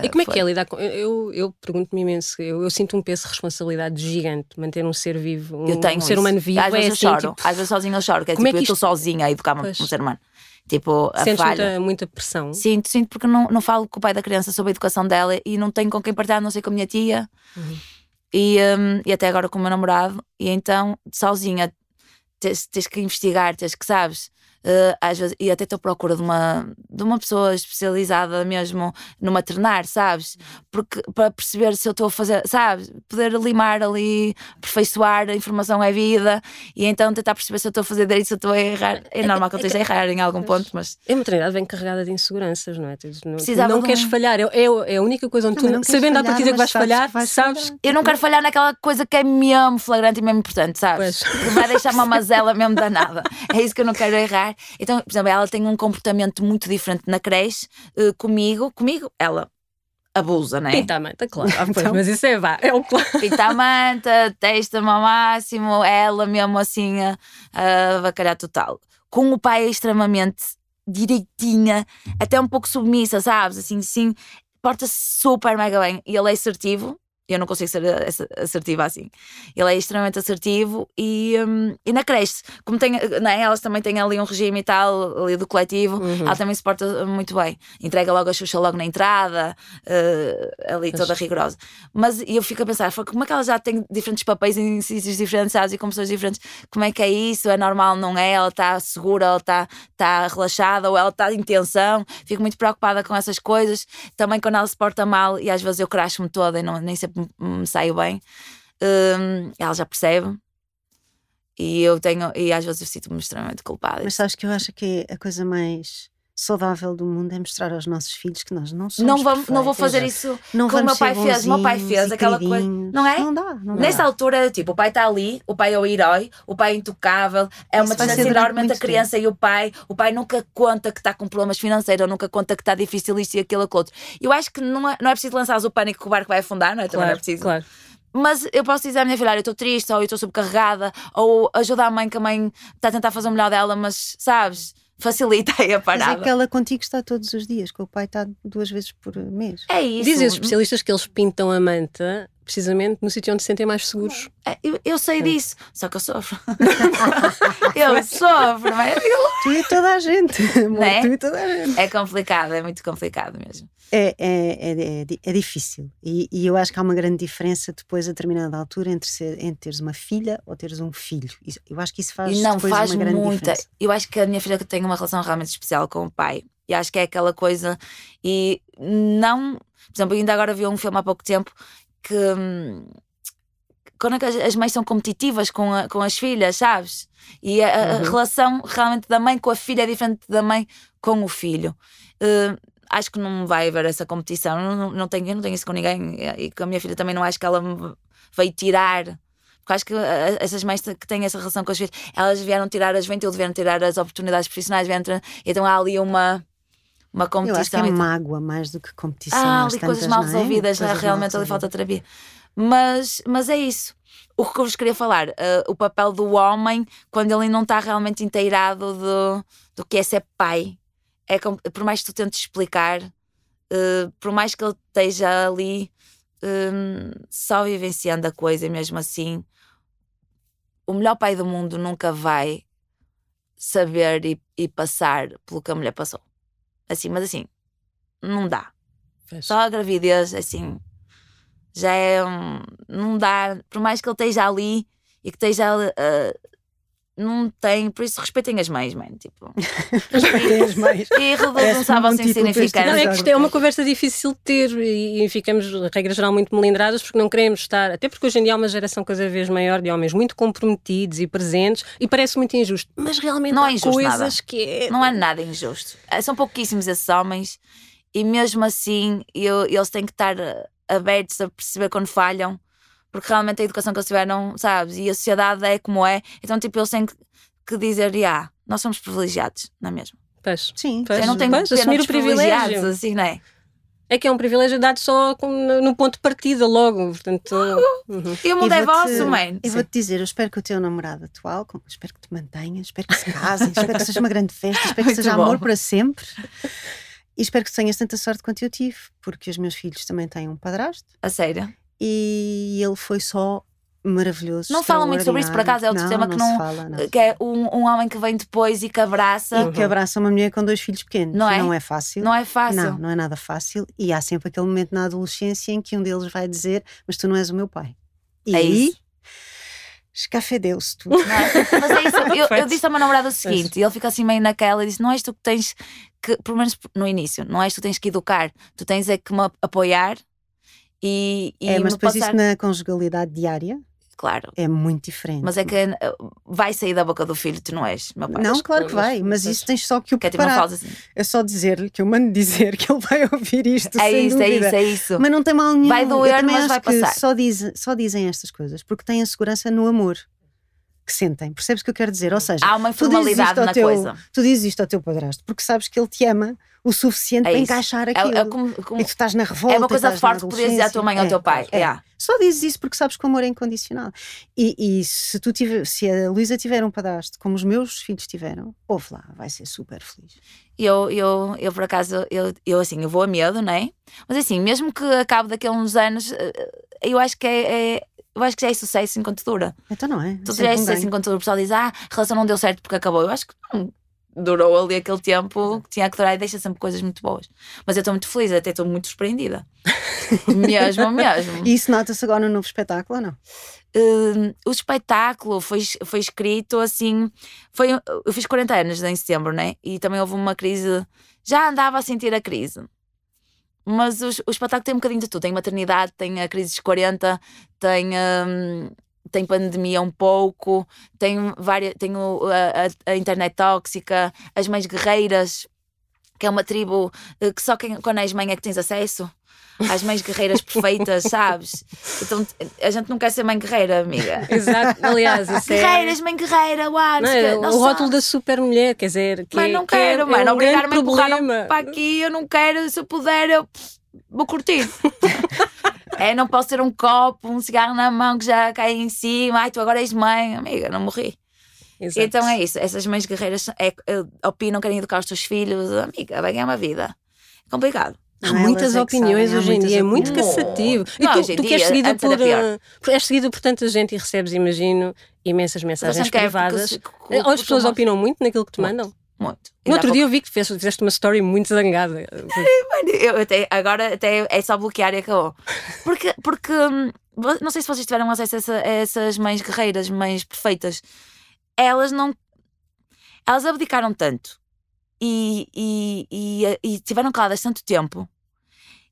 e como é que é lidar com. Eu, eu pergunto-me imenso, eu, eu, sinto um peso de responsabilidade gigante manter um ser vivo, um, eu tenho um ser humano vivo. Às vezes é assim, eu choro, tipo... às vezes sozinha eu choro, que é como é tipo, é que eu estou sozinha a educar pois. um ser humano. Tipo, a Sentes falha. Muita, muita pressão? Sinto, sinto, porque não, não falo com o pai da criança sobre a educação dela e não tenho com quem partilhar, não sei com a minha tia. Uhum. E, um, e até agora com o meu namorado. E então, sozinha, tens, tens que investigar, tens que, sabes, às vezes, e até estou à procura de uma, de uma pessoa especializada mesmo no maternar, sabes? Porque para perceber se eu estou a fazer, sabes? Poder limar ali, aperfeiçoar, a informação é vida, e então tentar perceber se eu estou a fazer direito, se eu estou a errar. É normal que eu esteja a errar em algum ponto, mas. A maternidade vem carregada de inseguranças, não é? Não, não queres um... falhar, é, é, é, a única coisa onde tu, sabendo à partida que vais falhar, sabes. sabes eu não quero falhar naquela coisa que é mesmo flagrante e mesmo importante, sabes? Pois. Que vai deixar uma mazela mesmo danada. É isso que eu não quero errar então, por exemplo, ela tem um comportamento muito diferente na creche uh, comigo. Comigo, ela abusa, né? Pinta a manta, claro. Ah, então, mas isso é vá, é o claro. Pinta a manta, testa-me ao máximo, ela mesmo assim a, a bacalhar total. Com o pai é extremamente direitinha, até um pouco submissa, sabes? Assim, sim, porta-se super mega bem. E ele é assertivo, eu não consigo ser assertiva assim. Ele é extremamente assertivo e, um, e na creche, como tem, né, elas também têm ali um regime e tal, ali do coletivo, uhum. ela também se porta muito bem. Entrega logo a Xuxa logo na entrada, uh, ali toda rigorosa. Mas eu fico a pensar, como é que ela já tem diferentes papéis em sítios diferentes, sabes, e com pessoas diferentes? Como é que é isso? É normal, não é? Ela está segura, ela está tá relaxada ou ela está em tensão? Fico muito preocupada com essas coisas. Também quando ela se porta mal e às vezes eu cracho-me toda e não, nem sempre me saio bem, um, ela já percebe. E eu tenho, e às vezes eu sinto-me extremamente culpada. Mas sabes que eu acho que a coisa mais saudável do mundo é mostrar aos nossos filhos que nós não somos não vamos não vou fazer isso não como o meu pai fez. O meu pai fez aquela coisa não é? Não dá, não nessa dá. altura tipo o pai está ali o pai é o herói o pai é intocável é uma distância enorme entre a criança tempo. e o pai o pai nunca conta que está com problemas financeiros nunca conta que está difícil isto e aquilo aquilo outro. Eu acho que não é, não é preciso lançar o pânico que o barco vai afundar não é? Claro, também não é preciso. claro. Mas eu posso dizer à minha filha, eu estou triste, ou eu estou subcarregada, ou ajudar a mãe que a mãe está a tentar fazer o melhor dela, mas sabes, facilita aí a parada. Mas é que ela contigo está todos os dias, que o pai está duas vezes por mês. É isso. Dizem os especialistas que eles pintam a manta precisamente no sítio onde se sentem mais seguros. É, eu, eu sei Sim. disso, só que eu sofro. eu sofro, mas tu e toda a gente. É? Tu e toda a gente. É complicado, é muito complicado mesmo. É, é, é, é, é difícil. E, e, eu acho que há uma grande diferença depois, a determinada altura, entre, ser, entre teres uma filha ou teres um filho. Eu acho que isso faz, não, faz uma grande muita. diferença. Eu acho que a minha filha tem uma relação realmente especial com o pai. E acho que é aquela coisa. E não. Por exemplo, eu ainda agora vi um filme há pouco tempo que hum, quando é as mães são competitivas com, a, com as filhas, sabes? E a, a uhum. relação realmente da mãe com a filha é diferente da mãe com o filho. Uh, acho que não vai haver essa competição. Não, não, tenho, eu não tenho isso com ninguém. E com a minha filha também não acho que ela me veio tirar. Porque acho que essas mães que têm essa relação com as filhas, elas vieram tirar as juventude, vieram tirar as oportunidades profissionais, vieram tirar, então há ali uma uma competição. Eu acho que é mágoa mais do que competição. Ah, ali coisas mal é? resolvidas, é? realmente ali falta terapia. Mas, mas é isso. O que eu vos queria falar, uh, o papel do homem quando ele não está realmente inteirado do, do que é ser pai. É, por mais que tu tentes explicar, uh, por mais que ele esteja ali um, só vivenciando a coisa e mesmo assim, o melhor pai do mundo nunca vai saber e, e passar pelo que a mulher passou. Assim, mas assim, não dá. Fecha. Só a gravidez, assim, já é um. Não dá. Por mais que ele esteja ali e que esteja uh, não tem, por isso respeitem as mães, mãe. Tipo, respeitem as mães. E redundância sem significar. Não, é que isto é uma conversa difícil de ter e, e ficamos, regra geral, muito melindradas porque não queremos estar, até porque hoje em dia há uma geração cada vez maior de homens muito comprometidos e presentes e parece muito injusto. Mas realmente não há é injusto coisas nada. que é. Não é nada injusto. É, são pouquíssimos esses homens e mesmo assim eu, eles têm que estar abertos a perceber quando falham porque realmente a educação que eles tiveram, sabes? E a sociedade é como é. Então, tipo, eles têm que, que dizer, ah, nós somos privilegiados, não é mesmo? Pois. Sim, pois. Eu não tenho pois, pena assumir o privilégio. assim, não é? É que é um privilégio dado só no ponto de partida logo, portanto... uhum. E é vou-te- vosso, mãe. Eu vou-te dizer, eu espero que o teu namorado atual, espero que te mantenha, espero que se casem, espero que seja uma grande festa, espero que Muito seja bom. amor para sempre. E espero que tenhas tanta sorte quanto eu tive, porque os meus filhos também têm um padrasto A sério. E ele foi só maravilhoso. Não falam muito sobre isso, por acaso, é outro extraordinário. tema que não- fala, não. Que é um, um homem que vem depois e que abraça. E que abraça uma mulher com dois filhos pequenos. Não é? Não é fácil. Não é fácil. Não, não é nada fácil. E há sempre aquele momento na adolescência em que um deles vai dizer: Mas tu não és o meu pai. E É aí, isso. escafedeu-se tudo. Não é? Mas é isso, eu, eu disse ao meu namorado o seguinte, e ele fica assim meio naquela e disse: Não és tu que tens que, pelo menos no início, não és tu que tens que educar, tu tens é que me apoiar e, e é, mas depois passar. isso na conjugalidade diária Claro, é muito diferente. mas é que eh, vai sair da boca do filho, tu não és meu pai. Não, claro que vai, mas isso tens só que o Que é tipo, preparar. assim. É só dizer-lhe que eu mando dizer que ele vai ouvir isto. É sem isso, é dúvida. isso, é isso. Mas não tem mal nenhum. Vai doer, mas vai passar. Só, diz, só dizem estas coisas porque têm a segurança no amor que sentem. Percebes o que eu quero dizer? Ou seja, Há uma ao na teu, coisa. Tu dizes isto ao teu padrasto porque sabes que ele te ama o suficiente É para encaixar É, aquilo. é como, como- E tu estás na revolta. é uma coisa forte que podias dizer à tua mãe ou ao teu pai. É. Só dizes isso porque sabes que o amor é incondicional. E, e se, tu tiver, se a Luísa tiver um padrasto como os meus filhos tiveram, ouve lá, vai ser super feliz. eu, eu, eu por acaso, eu, eu assim, eu vou a medo, não é? Mas assim, mesmo que acabe daqui a uns anos, eh, eu acho que é, é- eu acho que já é sucesso enquanto dura. Então não é? Já é sucesso enquanto dura. O pessoal diz, ah, a relação não deu certo porque acabou. Eu acho que não. Durou ali aquele tempo que tinha que durar e deixa sempre coisas muito boas. Mas eu estou muito feliz, até estou muito surpreendida. mesmo, mesmo. E isso nota-se agora no novo espetáculo ou não? Hum, o espetáculo foi, foi escrito assim. Foi, eu fiz 40 anos em setembro, né? E também houve uma crise. Já andava a sentir a crise. Mas o, o espetáculo tem um bocadinho de tudo. Tem maternidade, tem a crise dos 40, tem, hum, tem pandemia um pouco, tem, várias, tem o- a, a- internet tóxica, as mães guerreiras, que é uma tribo eh, que só quem, quando és mãe é que tens acesso. Às mães guerreiras perfeitas, sabes? Então a gente não quer ser mãe guerreira, amiga. Exato, aliás, isso é... Guerreiras, mãe guerreira, uau, Não, é o rótulo da super mulher, quer dizer, que, Mas não que é- quero, é mano. um Obrigar-me a empurrar para aqui, eu não quero. Se eu puder, eu vou curtir. é, não posso ter um copo, um cigarro na mão que já cai em cima. Ai, tu agora és mãe, amiga, não morri. Exato. Então é isso. Essas mães guerreiras é, é, opinam, querem educar os teus filhos. Amiga, vai ganhar uma vida. É complicado. Há Não, muitas é opiniões sabem, hoje em dia, é muito cansativo. E tu, tu que és seguida por, por- és seguida por tanta gente e recebes, imagino, imensas mensagens gente quer porque privadas. Eh, Ou as pessoas opinam muito naquilo que te Muito. mandam. Muito. No outro dia eu vi que fez- fizeste uma story muito zangada. Eu até, agora até é só bloquear e acabou. Porque, porque hum, não sei se vocês tiveram acesso a, essa- a essas mães guerreiras, mães perfeitas. Elas não. Elas abdicaram tanto e, e, e, e tiveram caladas tanto tempo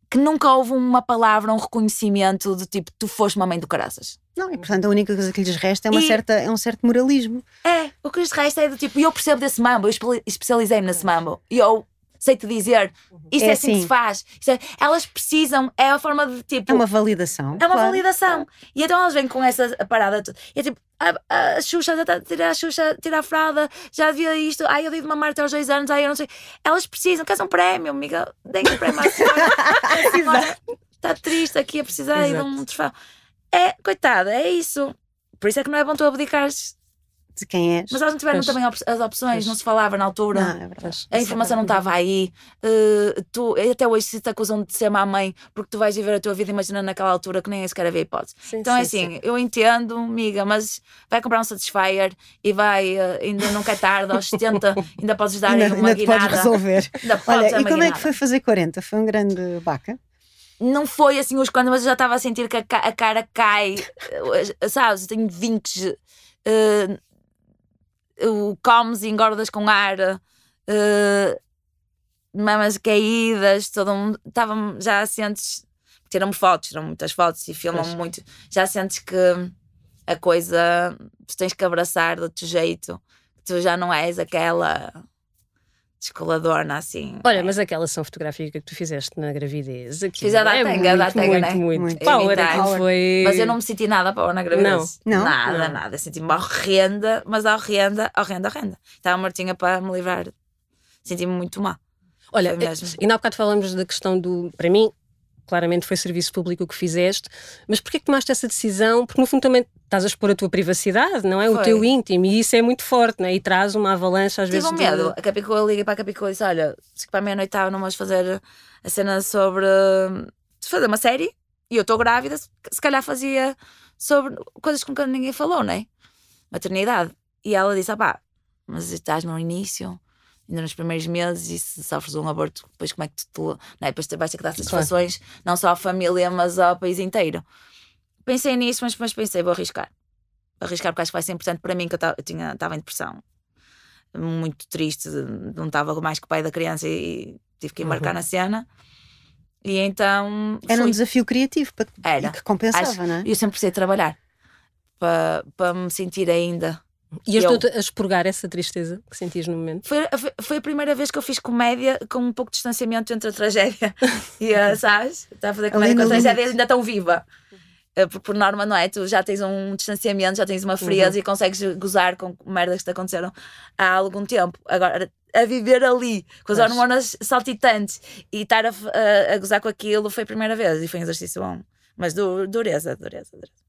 que nunca houve uma palavra, um reconhecimento de tipo, tu foste uma mãe do caraças. Não, e portanto a única coisa que lhes resta é, uma E- certa, é um certo moralismo. É, o que lhes resta é do tipo, eu percebo desse mambo, eu espe- especializei-me nesse mambo. E eu sei-te dizer, isto é, É assim que assim. se faz. Isto é- elas precisam, é a forma de tipo. É uma validação. É uma claro. validação. E então elas vêm com essa parada. toda. E é tipo, a, a Xuxa, já está a tirar a Xuxa, tirar a fralda, já devia isto, ai eu dei de mamar até aos dois anos, ai eu não sei. Elas precisam, queres um prémio, amiga? Deem um prémio à senhora. Está triste aqui a precisar de um troféu. É, coitada, é isso. Por isso é que não é bom tu abdicares. De quem és. Mas elas não tiveram Pois. também op- as opções, Pois. não se falava na altura. Não, é verdade. A informação não estava aí. Uh, tu, até hoje se te acusam de ser má mãe porque tu vais viver a tua vida imaginando naquela altura que nem sequer havia hipótese. Sim, Então é sim, assim, eu entendo, amiga, mas vai comprar um Satisfyer e vai, uh, ainda nunca é tarde, aos 70, ainda podes dar Ainda, uma ainda te podes guinada. resolver. Ainda podes Olha, e como é que guinada. foi fazer 40? Foi um grande baca? não foi assim os quando, mas eu já estava a sentir que a, a cara cai, eh, sabes? Tenho vinques, uh, comes e engordas com ar, uh, mamas caídas, todo mundo. Estava, já sentes. Tiram-me fotos, tiram muitas fotos e filmam muito. Já sentes que a coisa. Tu tens que abraçar de outro jeito. Tu já não és aquela descoladona assim. Olha, é. mas aquela sessão fotográfica que tu fizeste na gravidez. Fiz a da é tanga, da tanga, muito, né? muito, muito. Power, foi... Mas eu não me senti nada para na gravidez. Não. não? Nada, não. nada. Senti-me horrenda, mas horrenda, horrenda, horrenda. Estava mortinha para me livrar. Senti-me muito má. Olha, e na bocado falamos da questão do. Para mim, claramente foi serviço público o que fizeste, mas porquê que tomaste essa decisão? Porque no fundo também estás a expor a tua privacidade, não é? Foi. O teu íntimo, e isso é muito forte, não é? E traz uma avalanche às Tive vezes. Tive um medo. De... A Capicua, eu liguei para a Capicua e disse: Olha, se para a meia-noite estava, não vamos fazer a cena sobre. fazer uma série e eu estou grávida, se calhar fazia sobre coisas com que ninguém falou, não é? Maternidade. E ela disse: Ah pá, mas estás no início ainda nos primeiros meses e se sofres um aborto, depois como é que tu, não é? depois vais ter que dar satisfações claro. não só à família, mas ao país inteiro. Pensei nisso, mas, mas pensei, vou arriscar. Vou arriscar porque acho que vai ser importante para mim, que eu estava em depressão, muito triste, não estava mais que o pai da criança e tive que embarcar uhum. na cena. E então. Era fui. um desafio criativo para, Era. que compensava, acho, não é? Eu sempre precisei trabalhar para, para me sentir ainda e ajudou-te a expurgar essa tristeza que sentias no momento? Foi, foi a primeira vez que eu fiz comédia com um pouco de distanciamento entre a tragédia e a, sabes? Estava a fazer comédia com a tragédia e ainda tão viva. Eh, por, por, norma, não é? Tu já tens um distanciamento, já tens uma frieza uhum. e consegues gozar com merdas que te aconteceram há algum tempo. Agora, a viver ali, com as hormonas saltitantes e estar a, a, a, gozar com aquilo foi a primeira vez e foi um exercício bom. Mas du, dureza, dureza, dureza.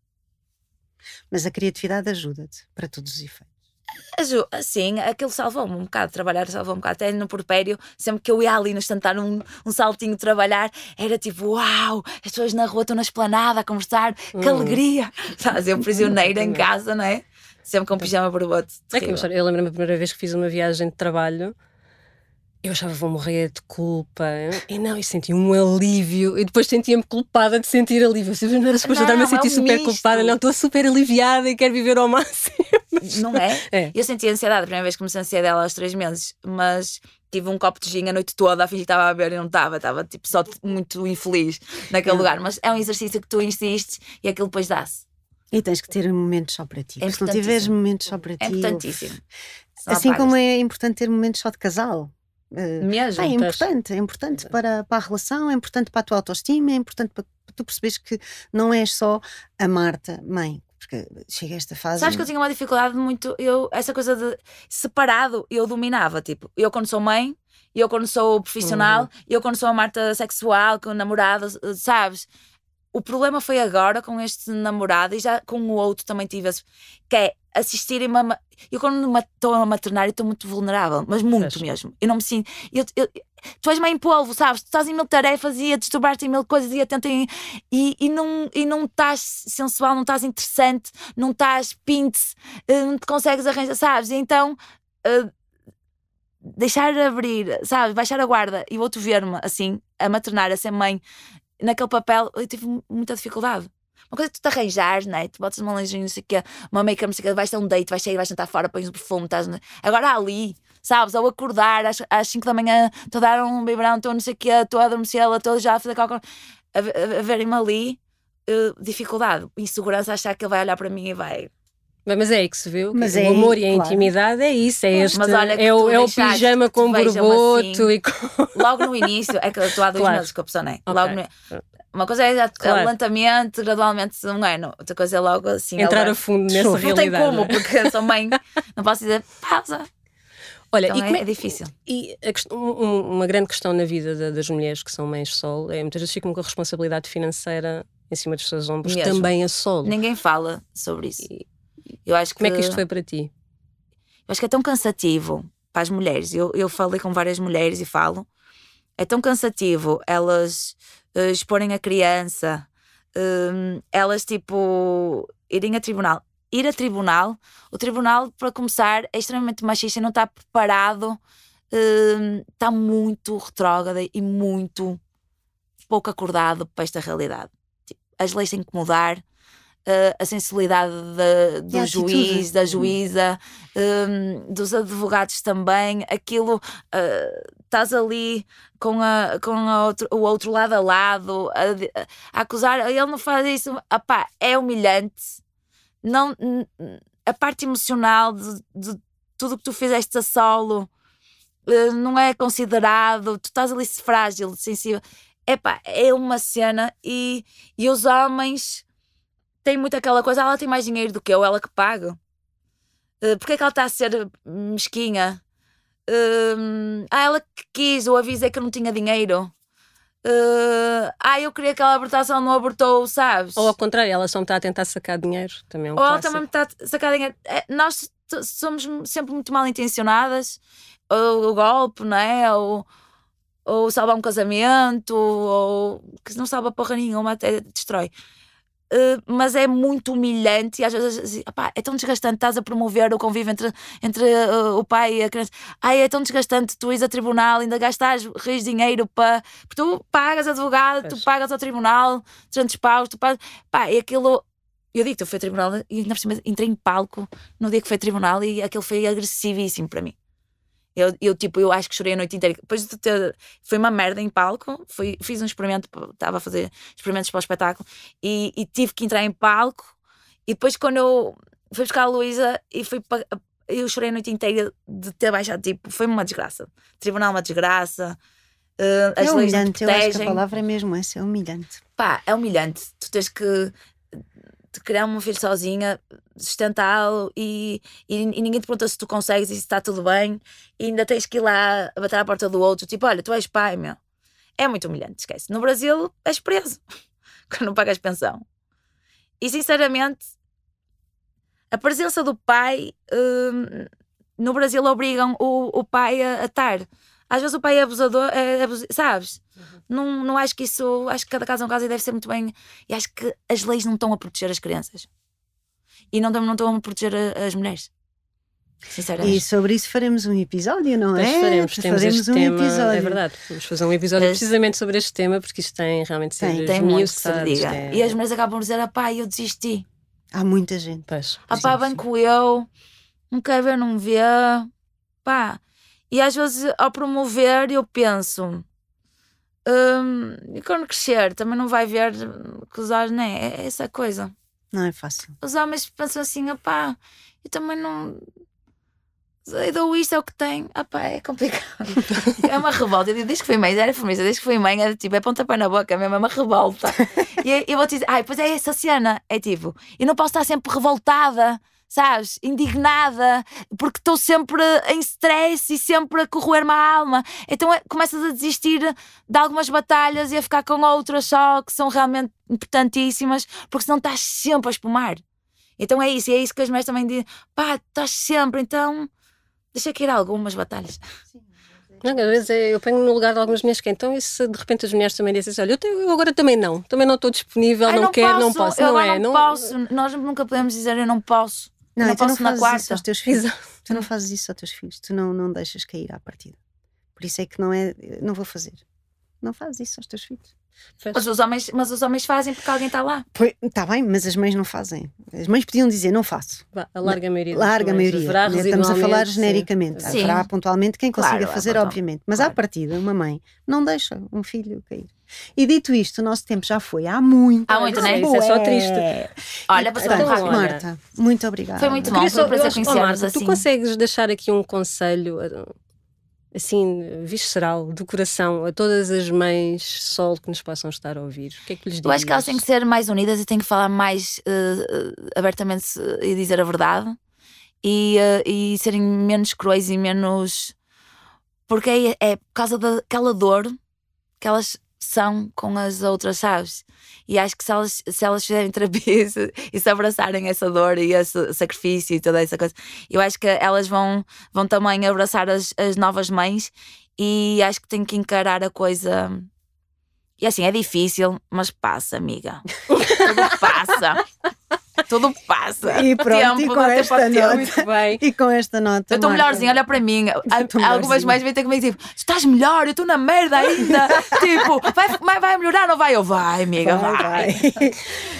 Mas a criatividade ajuda-te para todos os efeitos. Sim, aquilo salvou-me um bocado, trabalhar salvou-me um bocado. Até no porpério, sempre que eu ia ali nos tentar um, um saltinho de trabalhar, era tipo, uau, as pessoas na rua estão na esplanada a conversar, que hum. alegria. Estás eu prisioneira em casa, não é? Sempre com pijama borbote. É que, eu lembro-me a primeira vez que fiz uma viagem de trabalho eu achava vou morrer de culpa e não, e senti um alívio e depois sentia-me culpada de sentir alívio. Eu não era suposto estar-me a sentir é um super misto. culpada, não, estou super aliviada e quero viver ao máximo. Não é? é? Eu senti ansiedade a primeira vez que comecei a ansiedade dela aos três meses, mas tive um copo de gin a noite toda a fingir que estava a beber e não estava, estava tipo só muito infeliz naquele é. lugar. Mas é um exercício que tu insistes e aquilo depois dá-se. E tens que ter momentos só para ti. É se não tiveres momentos só para ti. É importantíssimo. Assim como é importante ter momentos só de casal. Mesmo, é importante, é importante para, para a relação, é importante para a tua autoestima, é importante para, para tu perceberes que não és só a Marta, mãe, porque chega a esta fase. Sabes que eu tinha uma dificuldade muito. Eu, essa coisa de separado, eu dominava. Tipo, eu quando sou mãe, eu quando sou profissional, uhum. eu quando sou a Marta sexual, com namorada, sabes? O problema foi agora com este namorado e já com o outro também tive esse, que é assistirem uma. Eu quando estou a maternar estou muito vulnerável, mas muito mesmo. Eu não me sinto. Eu, eu, tu és mãe em polvo, sabes? Tu estás em mil tarefas e a disturbar-te em mil coisas e a tentar. E, e, não, e não estás sensual, não estás interessante, não estás pinte, eh, não te consegues arranjar, sabes? Então. Uh, deixar abrir, sabes? Baixar a guarda e o outro ver-me assim, a maternar, a ser mãe, naquele papel, eu tive muita dificuldade. Uma coisa é tu te arranjares, né? Tu botas uma lingerie, não sei o quê, uma make-up, não sei o quê, vais ter um date, vais sair, vais jantar fora, pões um perfume, estás. Agora ali, sabes? Ao acordar às, às 5 da manhã, estou a dar um biberão, estou não sei o quê, estou a adormecer, estou já a fazer qualquer a, a verem-me ali, uh, dificuldade, insegurança, achar que ele vai olhar para mim e vai. Mas é aí que se vê mas o é amor aí, e a claro. intimidade é isso, é este, é, o, é o pijama com borboto assim, e com... Logo no início, é que eu estou há dois claro. meses com a pessoa, não é? Okay. Logo no, uma coisa é claro. lentamente, gradualmente, um ano. Outra coisa é logo assim. Entrar a fundo nessa não realidade. Não tem como, porque sou mãe, não posso dizer pausa. Olha, então e é, é, difícil. E questão, uma grande questão na vida das mulheres que são mães solo é muitas vezes ficam com a responsabilidade financeira em cima dos seus ombros, Mesmo. também a solo. Ninguém fala sobre isso. Eu acho Como que, é que isto foi para ti? Eu acho que é tão cansativo para as mulheres. Eu, eu falei com várias mulheres e falo. É tão cansativo elas uh, exporem a criança, uh, elas tipo irem a tribunal. Ir a tribunal, o tribunal, para começar, é extremamente machista e não está preparado, uh, está muito retrógrada e muito pouco acordado para esta realidade. Tipo, as leis têm que mudar, uh, a sensibilidade de, do juiz, da juíza, um, dos advogados também, aquilo. Uh, estás ali com, a, com a outro, o outro lado a lado, a, a acusar, ele não faz isso, Apá, é humilhante. Não, a parte emocional de, de tudo que tu fizeste a solo uh, não é considerado, tu estás ali frágil, sensível. Epá, é uma cena e, e os homens tem muito aquela coisa, ah, ela tem mais dinheiro do que eu, ela que paga. Uh, Porquê é que ela está a ser mesquinha? Uh, ah, ela que quis, ou avisei que eu não tinha dinheiro. Uh, ah, eu queria que ela abortasse, ela não abortou, sabes? Ou ao contrário, ela só me está a tentar sacar dinheiro, também é um Ou ela também me está a sacar dinheiro. É, nós somos sempre muito mal intencionadas, ou o golpe, não é? Ou, ou salvar um casamento, ou que não salva porra nenhuma, até destrói. Uh, mas é muito humilhante e às vezes assim, opá, é tão desgastante, estás a promover o convívio entre, entre uh, o pai e a criança. Ai, é tão desgastante, tu ires a tribunal, ainda gastas rios de dinheiro para. Porque tu pagas advogado, tu pagas ao tribunal, 300 paus, tu pagas. Pá, e aquilo. Eu digo que eu fui a tribunal e ainda por cima entrei em palco no dia que foi a tribunal e aquilo foi agressivíssimo para mim. Eu, eu, tipo, eu acho que chorei a noite inteira. Depois de ter, foi uma merda em palco. Fui, fiz um experimento, estava a fazer experimentos para o espetáculo e, e, tive que entrar em palco. E depois, quando eu fui buscar a Luísa e fui para, eu chorei a noite inteira de ter baixado. Tipo, foi uma desgraça. Tribunal, uma desgraça. Uh, é humilhante, eu acho que a palavra é mesmo essa, é humilhante. Pá, é humilhante. Tu tens que de criar um filho sozinha, sustentá-lo e, e, e, ninguém te pergunta se tu consegues e se está tudo bem, e ainda tens que ir lá bater à porta do outro, tipo, olha, tu és pai, meu. É muito humilhante, esquece. No Brasil és preso quando não pagas pensão. E sinceramente, a presença do pai hum, no Brasil obrigam o, o pai a, a estar. Às vezes o pai é abusador, é, abus... sabes? Uhum. Não, não acho que isso. Acho que cada caso é um caso e deve ser muito bem. E acho que as leis não estão a proteger as crianças. E não, não estão a proteger as mulheres. Sinceramente. E sobre isso faremos um episódio, não é? faremos, temos faremos este um tema, episódio. É verdade, vamos fazer um episódio Mas, precisamente sobre este tema, porque isto tem realmente ser tem, tem muito que se diga. É... E as mulheres acabam por dizer, ah pá, eu desisti. Há muita gente. Pois, ah pá, banco eu, não quer ver, não vê. Pá, e às vezes, ao promover, eu penso. Hum, e quando crescer, também não vai ver que os homens, nem é, é essa coisa. Não é fácil. Os homens pensam assim, opá, eu também não. Eu dou isto, é o que tenho. Opá, é complicado. é uma revolta. Eu que fui mãe, era feminista, desde que fui mãe, era tipo, é pontapé na boca mesmo, é uma revolta. e eu vou te dizer, ai, pois é essa cena. É tipo, eu não posso estar sempre revoltada sabes, indignada, porque estou sempre em stress e sempre a corroer-me a alma. Então é, começas a desistir de algumas batalhas e a ficar com outras só que são realmente importantíssimas, porque senão estás sempre a espumar. Então é isso, e é isso que as mulheres também dizem: pá, estás sempre, então deixa que ir algumas batalhas. Sim. Não, às vezes eu ponho no lugar de algumas mulheres que então, e se de repente as mulheres também dizem assim, olha, eu, tenho, eu, agora também não, também não estou disponível, Ai, não, não, quero, posso, não posso. Eu não é, não, não posso, nós nunca podemos dizer eu não posso. Não, não posso não na quarta. Isso aos teus filhos. tu não fazes isso aos teus filhos. Tu não, não deixas cair à partida. Por isso é que não é. Não vou fazer. Não fazes isso aos teus filhos. Mas os, homens, mas os homens fazem porque alguém está lá. Está bem, mas as mães não fazem. As mães podiam dizer não faço. A larga maioria. Larga maioria. Né? Estamos a falar genericamente. Sim. Haverá pontualmente quem consiga claro, fazer, obviamente. Mas claro. à partida, uma mãe não deixa um filho cair. E dito isto, o nosso tempo já foi há muito. Há muito, né? Isso é só triste. Olha, passou então, rápido. Marta, muito obrigada. Foi muito bom, foi um prazer assim. Tu consegues deixar aqui um conselho assim, visceral, do coração, a todas as mães sol que nos possam estar a ouvir? O que é que lhes dizes? Eu acho que elas têm que ser mais unidas e têm que falar mais uh, abertamente e dizer a verdade e, uh, e serem menos cruéis e menos. Porque é, é por causa daquela dor que elas são com as outras, sabes? E acho que se elas, se elas fizerem terapia e se, e se abraçarem essa dor e esse sacrifício e toda essa coisa, eu acho que elas vão, vão também abraçar as, as novas mães e acho que têm que encarar a coisa. E assim, é difícil, mas passa, amiga. Tudo passa. Tudo passa. E pronto, tempo, e com esta nota. Muito bem. E com esta nota. Eu estou melhorzinha, olha para mim. Há- Algumas mães vêm ter comigo tipo: "Tu estás melhor, eu estou na merda ainda. tipo, vai, vai, melhorar, não vai? Eu, vai, amiga, vai. Vai, vai.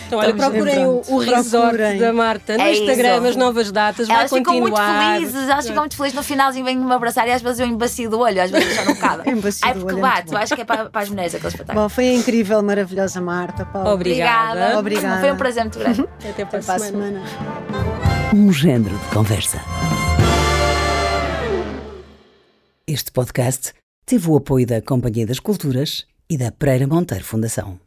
Então, olha, procurem o, o resort Procurem. da Marta no É Instagram, isso. as novas datas, vai Elas ficam muito continuar. felizes, elas ficam muito felizes no finalzinho, vêm me abraçar e às vezes eu embacio do olho, às vezes eu já não cabe. Embacio Ai, do porque olho é bate, acho que é para, para as mulheres aquele espetáculo. Bom, foi incrível, maravilhosa Marta. Paula. Obrigada. Obrigada. Foi um prazer muito grande. Até Até para a semana. semana. Um género de conversa. Este podcast teve o apoio da Companhia das Culturas e da Pereira Monteiro Fundação.